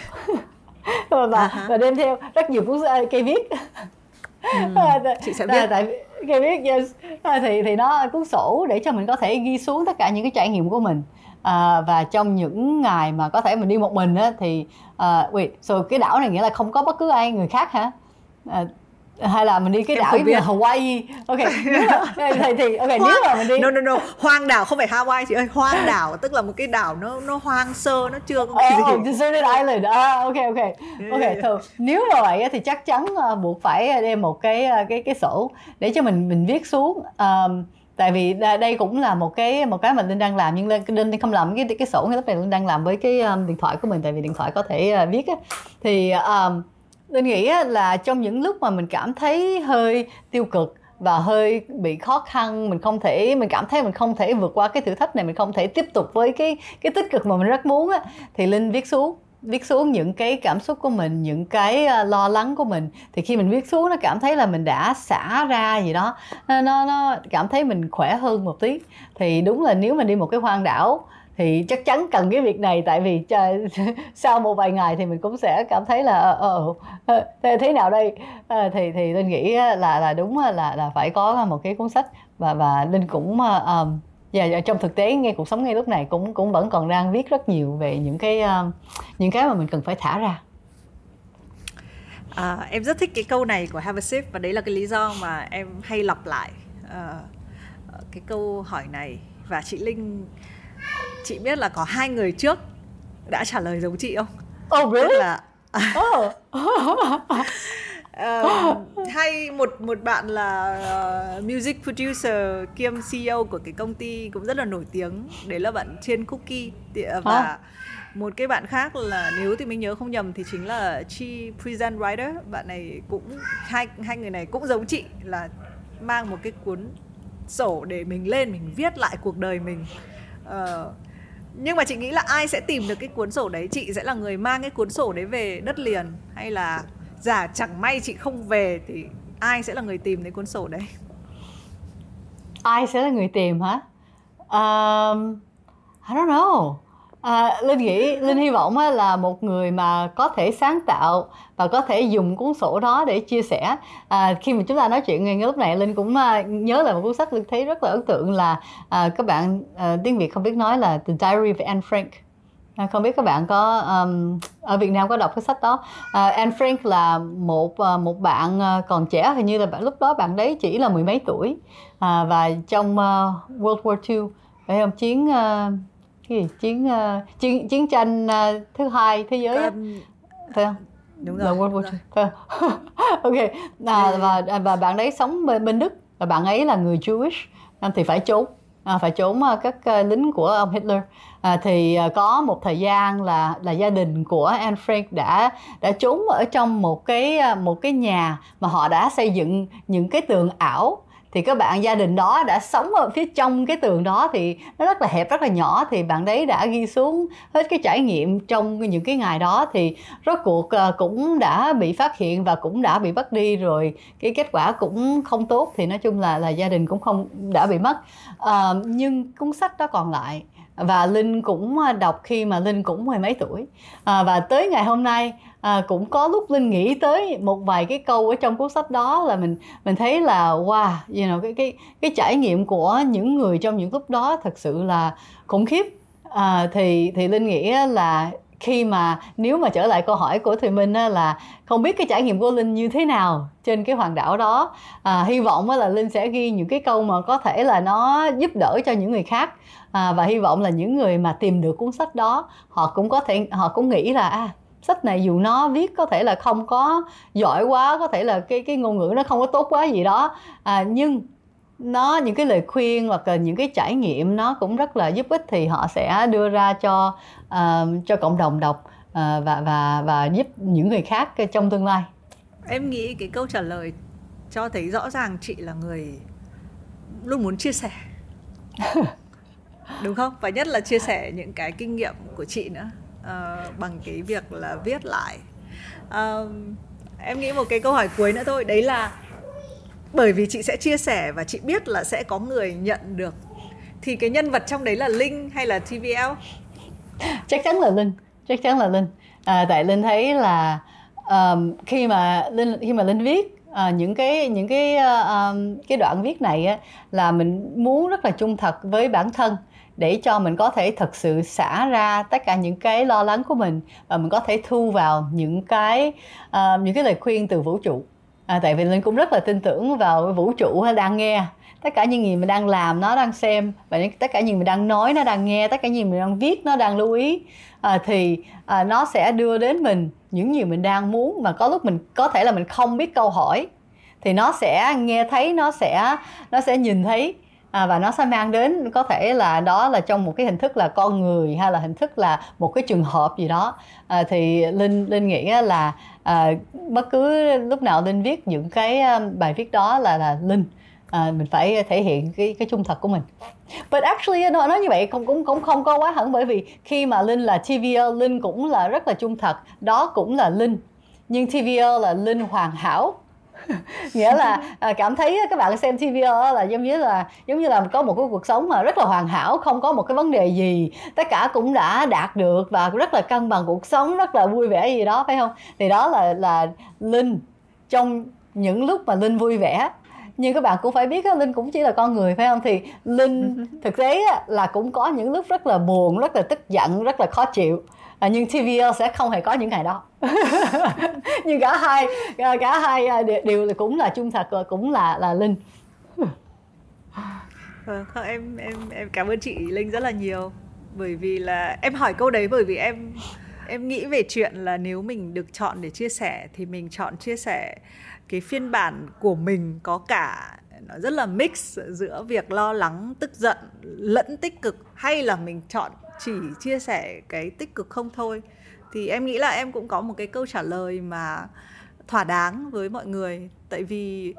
Và uh-huh. và đem theo rất nhiều cuốn cây viết. Ừ, chị sẽ biết tại cây viết yes. thì thì nó cuốn sổ để cho mình có thể ghi xuống tất cả những cái trải nghiệm của mình à, và trong những ngày mà có thể mình đi một mình á thì à, wait, so cái đảo này nghĩa là không có bất cứ ai người khác hả? À, hay là mình đi cái em đảo như Hawaii? Ok thì thì ok nếu mà mình đi no no no hoang đảo không phải Hawaii chị ơi hoang đảo tức là một cái đảo nó nó hoang sơ nó chưa có cái oh, gì deserted island. À ok ok ok thôi nếu mà vậy thì chắc chắn uh, buộc phải đem một cái uh, cái cái sổ để cho mình mình viết xuống. Um, tại vì đây cũng là một cái một cái mà linh đang làm nhưng linh không làm cái cái sổ cái lúc này linh đang làm với cái um, điện thoại của mình tại vì điện thoại có thể uh, viết á. Thì um, linh nghĩ là trong những lúc mà mình cảm thấy hơi tiêu cực và hơi bị khó khăn mình không thể mình cảm thấy mình không thể vượt qua cái thử thách này mình không thể tiếp tục với cái cái tích cực mà mình rất muốn á thì linh viết xuống viết xuống những cái cảm xúc của mình những cái ờ, lo lắng của mình thì khi mình viết xuống nó cảm thấy là mình đã xả ra gì đó. Nó nó cảm thấy mình khỏe hơn một tí. Thì đúng là nếu mình đi một cái hoang đảo thì chắc chắn cần cái việc này tại vì sau một vài ngày thì mình cũng sẽ cảm thấy là ờ, ờ, ờ thế, thế nào đây? À, thì thì linh nghĩ là là đúng là là phải có một cái cuốn sách và và linh cũng um, và dạ, trong thực tế ngay cuộc sống ngay lúc này cũng cũng vẫn còn đang viết rất nhiều về những cái uh, những cái mà mình cần phải thả ra à, em rất thích cái câu này của Have a Sip và đấy là cái lý do mà em hay lặp lại uh, cái câu hỏi này và chị Linh chị biết là có hai người trước đã trả lời giống chị không? Oh really? Tức là oh. uh, hay một một bạn là uh, music producer kiêm CEO của cái công ty cũng rất là nổi tiếng. Đấy là bạn trên Cookie. Và à. một cái bạn khác là nếu thì mình nhớ không nhầm thì chính là Chi Present Writer. Bạn này cũng hai hai người này cũng giống chị là mang một cái cuốn sổ để mình lên mình viết lại cuộc đời mình. Uh, nhưng mà chị nghĩ là ai sẽ tìm được cái cuốn sổ đấy? Chị sẽ là người mang cái cuốn sổ đấy về đất liền hay là giả chẳng may chị không về thì ai sẽ là người tìm đến cuốn sổ đấy? Ai sẽ là người tìm hả? Um, I don't know. À, Linh nghĩ Linh hy vọng là một người mà có thể sáng tạo và có thể dùng cuốn sổ đó để chia sẻ. À, khi mà chúng ta nói chuyện ngay lúc này Linh cũng uh, nhớ là một cuốn sách Linh thấy rất là ấn tượng là uh, các bạn uh, tiếng Việt không biết nói là The Diary of Anne Frank. À, không biết các bạn có um, ở Việt Nam có đọc cái sách đó. Uh, Anne Frank là một uh, một bạn uh, còn trẻ hình như là bạn lúc đó bạn đấy chỉ là mười mấy tuổi. Uh, và trong uh, World War II phải không? Chiến uh, cái gì? Chiến uh, chiến chiến tranh uh, thứ hai thế giới um, phải không? Đúng rồi, là World War II ok. À, và và bạn đấy sống bên, bên Đức. Và bạn ấy là người Jewish thì phải trốn à, phải trốn à, các uh, lính của ông Hitler. À, thì uh, có một thời gian là là gia đình của Anne Frank đã đã trốn ở trong một cái một cái nhà mà họ đã xây dựng những cái tường ảo thì các bạn gia đình đó đã sống ở phía trong cái tường đó thì nó rất là hẹp rất là nhỏ. Thì bạn đấy đã ghi xuống hết cái trải nghiệm trong những cái ngày đó. Thì rốt cuộc ờ, cũng đã bị phát hiện và cũng đã bị bắt đi rồi. Cái kết quả cũng không tốt thì nói chung là là gia đình cũng không đã bị mất. À, nhưng cuốn sách đó còn lại và linh cũng ờ, đọc khi mà linh cũng mười mấy tuổi. À, và tới ngày hôm nay à, cũng có lúc linh nghĩ tới một vài cái câu ở trong cuốn sách đó là mình mình thấy là wow you know, cái cái cái trải nghiệm của những người trong những lúc đó thật sự là khủng khiếp. À, thì thì linh nghĩ là khi mà nếu mà trở lại câu hỏi của Thùy Minh là không biết cái trải nghiệm của Linh như thế nào trên cái hoàng đảo đó. À, hy vọng là Linh sẽ ghi những cái câu mà có thể là nó giúp đỡ cho những người khác. À, và hy vọng là những người mà tìm được cuốn sách đó họ cũng có thể họ cũng nghĩ là à, sách này dù nó viết có thể là không có giỏi quá có thể là cái cái ngôn ngữ nó không có tốt quá gì đó. À, nhưng nó những cái lời khuyên hoặc là những cái trải nghiệm nó cũng rất là giúp ích thì họ sẽ đưa ra cho uh, cho cộng đồng đọc uh, và và và giúp những người khác trong tương lai. Em nghĩ cái câu trả lời cho thấy rõ ràng chị là người luôn muốn chia sẻ. Đúng không? Và nhất là chia sẻ những cái kinh nghiệm của chị nữa uh, bằng cái việc là viết lại. Uh, em nghĩ một cái câu hỏi cuối nữa thôi đấy là bởi vì chị sẽ chia sẻ và chị biết là sẽ có người nhận được thì cái nhân vật trong đấy là linh hay là tvl chắc chắn là linh chắc chắn là linh. À, tại linh thấy là um, khi mà linh khi mà linh viết à, những cái những cái uh, cái đoạn viết này á, là mình muốn rất là trung thật với bản thân để cho mình có thể thật sự xả ra tất cả những cái lo lắng của mình và mình có thể thu vào những cái uh, những cái lời khuyên từ vũ trụ. À, tại vì linh cũng rất là tin tưởng vào vũ trụ đang nghe. Tất cả những gì mình đang làm nó đang xem và tất cả những mình đang nói nó đang nghe tất cả những gì mình đang viết nó đang lưu ý. À, thì à, nó sẽ đưa đến mình những gì mình đang muốn mà có lúc mình có thể là mình không biết câu hỏi. Thì nó sẽ nghe thấy nó sẽ nó sẽ nhìn thấy à, và nó sẽ mang đến có thể là đó là trong một cái hình thức là con người hay là hình thức là một cái trường hợp gì đó. À, thì linh linh nghĩ là à, bất cứ lúc nào linh viết những cái à, bài viết đó là là linh à, mình phải thể hiện cái cái trung thật của mình. But actually nó nói như vậy cũng cũng cũng không có quá hẳn bởi vì khi mà linh là tvl linh cũng là rất là trung thật đó cũng là linh. Nhưng tvl là linh hoàn hảo nghĩa là à, cảm thấy các bạn xem TV là giống như là giống như là có một cái cuộc sống mà rất là hoàn hảo không có một cái vấn đề gì. Tất cả cũng đã đạt được và rất là cân bằng cuộc sống rất là vui vẻ gì đó phải không? Thì đó là là linh. Trong những lúc mà linh vui vẻ nhưng các bạn cũng phải biết linh cũng chỉ là con người phải không? Thì linh thực tế là cũng có những lúc rất là buồn rất là tức giận rất là khó chịu à, nhưng TVL sẽ không hề có những ngày đó. Nhưng cả hai à, cả hai à, đều cũng là trung thật à, cũng là là linh. Vâng em em em cảm ơn chị linh rất là nhiều. Bởi vì là em hỏi câu đấy bởi vì em em nghĩ về chuyện là nếu mình được chọn để chia sẻ thì mình chọn chia sẻ cái phiên bản của mình có cả nó rất là mix giữa việc lo lắng tức giận lẫn tích cực hay là mình chọn chỉ chia sẻ cái tích cực không thôi. Thì em nghĩ là em cũng có một cái câu trả lời mà thỏa đáng với mọi người. Tại vì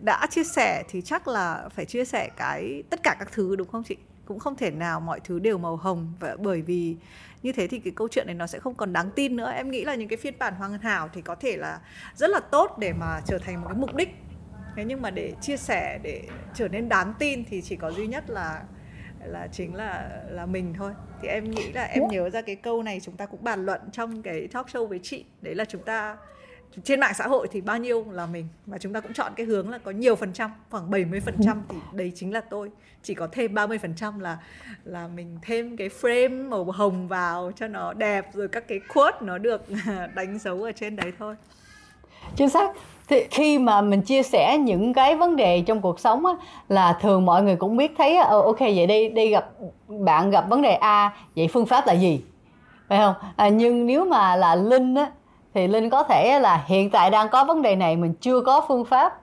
đã chia sẻ thì chắc là phải chia sẻ cái tất cả các thứ, đúng không chị? Cũng không thể nào mọi thứ đều màu hồng. Và bởi vì như thế thì cái câu chuyện này nó sẽ không còn đáng tin nữa. Em nghĩ là những cái phiên bản hoàn hảo thì có thể là rất là tốt để mà trở thành một cái mục đích. Thế nhưng mà để chia sẻ, để trở nên đáng tin thì chỉ có duy nhất là là chính là là mình thôi. Thì em nghĩ là em nhớ ra cái câu này chúng ta cũng bàn luận trong cái talk show với chị. Đấy là chúng ta trên mạng xã hội thì bao nhiêu là mình. Và chúng ta cũng chọn cái hướng là có nhiều phần trăm khoảng 70 phần trăm thì đấy chính là tôi. Chỉ có thêm 30 phần trăm là là mình thêm cái frame màu hồng vào cho nó đẹp rồi các cái quote nó được đánh dấu ở trên đấy thôi chính xác. Thì khi mà mình chia sẻ những cái vấn đề trong cuộc sống á, là thường mọi người cũng biết thấy ờ, ok vậy đi đi gặp bạn gặp vấn đề a vậy phương pháp là gì? Phải không? À, nhưng nếu mà là linh á thì linh có thể là hiện tại đang có vấn đề này mình chưa có phương pháp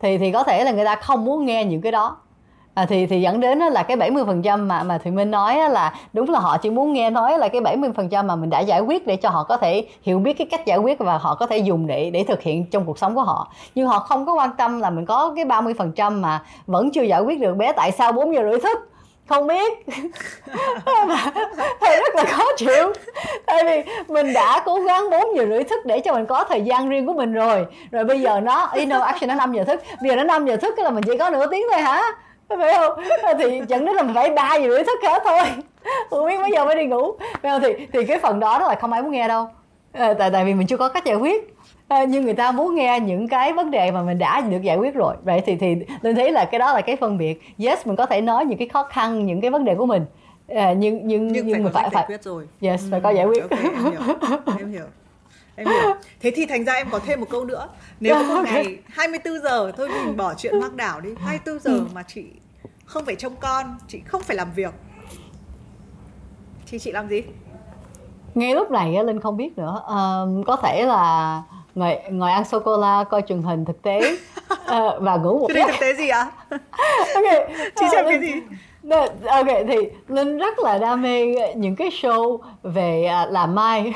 thì thì có thể là người ta không muốn nghe những cái đó à, thì thì dẫn đến là cái 70% mà mà Thùy Minh nói là đúng là họ chỉ muốn nghe nói là cái 70% mà mình đã giải quyết để cho họ có thể hiểu biết cái cách giải quyết và họ có thể dùng để để thực hiện trong cuộc sống của họ. Nhưng họ không có quan tâm là mình có cái 30% mà vẫn chưa giải quyết được bé tại sao 4 giờ rưỡi thức. Không biết. Thầy rất là khó chịu. Tại vì mình đã cố gắng 4 giờ rưỡi thức để cho mình có thời gian riêng của mình rồi. Rồi bây giờ nó you know, action nó 5 giờ thức. Bây giờ nó 5 giờ thức là mình chỉ có nửa tiếng thôi hả? Phải không? Thì dẫn đến là mình phải ba giờ rưỡi thức hết thôi. Không biết mấy giờ mới đi ngủ. Phải không? Thì thì cái phần đó đó là không ai muốn nghe đâu. À, tại tại vì mình chưa có cách giải quyết. À, nhưng người ta muốn nghe những cái vấn đề mà mình đã được giải quyết rồi. Vậy thì thì linh thấy là cái đó là cái phân biệt. Yes mình có thể nói những cái khó khăn những cái vấn đề của mình. À, nhưng nhưng nhưng, nhưng phải phải, phải giải quyết rồi. Yes ừ. phải có giải quyết. okay, em hiểu. Em hiểu. Em hiểu. Thế thì thành ra em có thêm một câu nữa. Nếu một ngày 24 giờ thôi mình bỏ chuyện hoang đảo đi. 24 giờ ừ. mà chị không phải trông con chị không phải làm việc. Thì chị làm gì? Ngay lúc này linh không biết nữa. À, có thể là ngồi ngồi ăn sô cô la coi truyền hình thực tế. Uh, và ngủ một giấc. thực tế gì ạ? Ok chị xem cái gì? Ok thì linh rất là đam mê những cái show về uh, làm mai.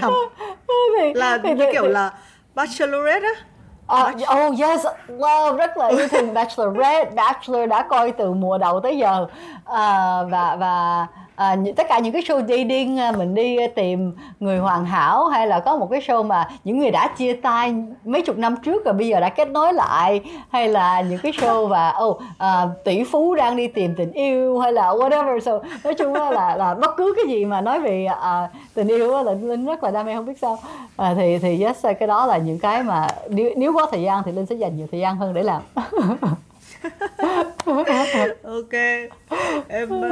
Làm thì, là thì, như kiểu thì, là bachelorette á Uh, oh yes, love rất là yêu thương Bachelorette, Bachelor đã coi từ mùa đầu tới giờ. Uh, và và à, tất cả những cái show dating à, mình đi à, tìm người hoàn hảo hay là có một cái show mà những người đã chia tay mấy chục năm trước rồi bây giờ đã kết nối lại hay là những cái show và oh à, tỷ phú đang đi tìm tình yêu hay là whatever. So nói chung là là bất cứ cái gì mà nói về à, tình yêu là linh rất là đam mê không biết sao. À, thì thì yes à, cái đó là những cái mà nếu nếu có thời gian thì linh sẽ dành nhiều thời gian hơn để làm. ok. Em uh,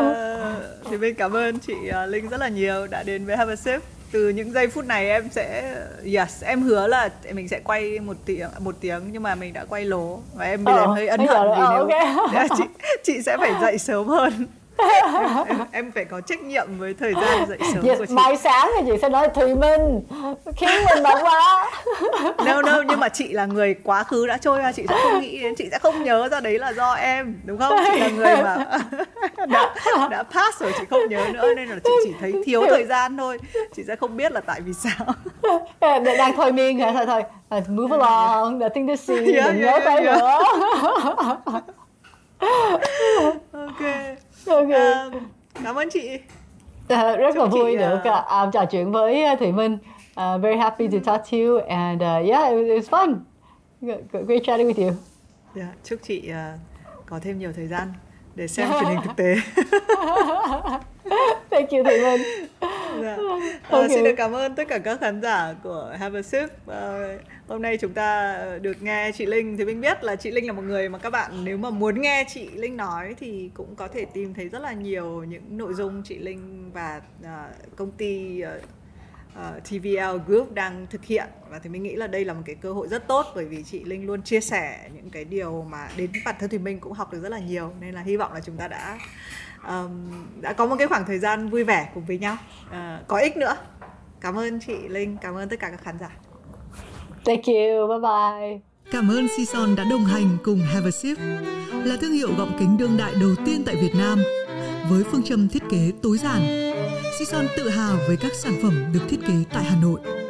thì bên cảm ơn chị uh, linh rất là nhiều đã đến với have a sip. Từ những giây phút này em sẽ yes em hứa là mình sẽ quay một tiếng một tiếng nhưng mà mình đã quay lố. Và em bây giờ em hơi ân hận vì nếu okay. chị chị sẽ phải dậy sớm hơn em, em, em phải có trách nhiệm với thời gian dậy sớm yes, của chị. Mai sáng thì chị sẽ nói Thùy Minh khiến mình bận quá. no no nhưng mà chị là người quá khứ đã trôi qua chị sẽ không nghĩ đến chị sẽ không nhớ ra đấy là do em đúng không? Chị là người mà đã đã pass rồi chị không nhớ nữa nên là chị chỉ thấy thiếu thời gian thôi. Chị sẽ không biết là tại vì sao. đang thôi miên hả thôi thôi. Uh, move along, nothing to see, yeah, đừng yeah, nhớ tới yeah. nữa. ok okay. uh, cảm ơn chị. Uh, rất là vui chị, được uh, uh, trò chuyện với Thủy Minh. Uh, very happy to talk to you and uh, yeah it was fun. Great chatting with you. Yeah, chúc chị uh, có thêm nhiều thời gian để xem truyền hình thực tế. Thank you Thủy Minh dạ. uh, Xin được cảm ơn tất cả các khán giả của Have a Sip. Uh, Hôm nay chúng ta được nghe chị Linh. Thì mình biết là chị Linh là một người mà các bạn Nếu mà muốn nghe chị Linh nói Thì cũng có thể tìm thấy rất là nhiều những nội dung chị Linh và uh, công ty uh, uh, TVL Group đang thực hiện. Và thì mình nghĩ là đây là một cái cơ hội rất tốt bởi vì chị Linh luôn chia sẻ những cái điều mà đến bản thân thì mình cũng học được rất là nhiều. Nên là hy vọng là chúng ta đã um, đã có một cái khoảng thời gian vui vẻ cùng với nhau uh, có ích nữa cảm ơn chị Linh cảm ơn tất cả các khán giả Thank you bye bye Cảm ơn Sison đã đồng hành cùng Have a Sip là thương hiệu gọng kính đương đại đầu tiên tại Việt Nam với phương châm thiết kế tối giản. Sison tự hào với các sản phẩm được thiết kế tại Hà Nội.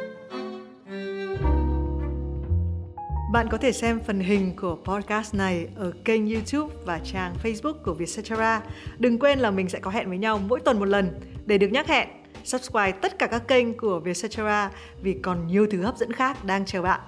Bạn có thể xem phần hình của podcast này ở kênh YouTube và trang Facebook của Vietcetera. Đừng quên là mình sẽ có hẹn với nhau mỗi tuần một lần để được nhắc hẹn. Subscribe tất cả các kênh của Vietcetera vì còn nhiều thứ hấp dẫn khác đang chờ bạn.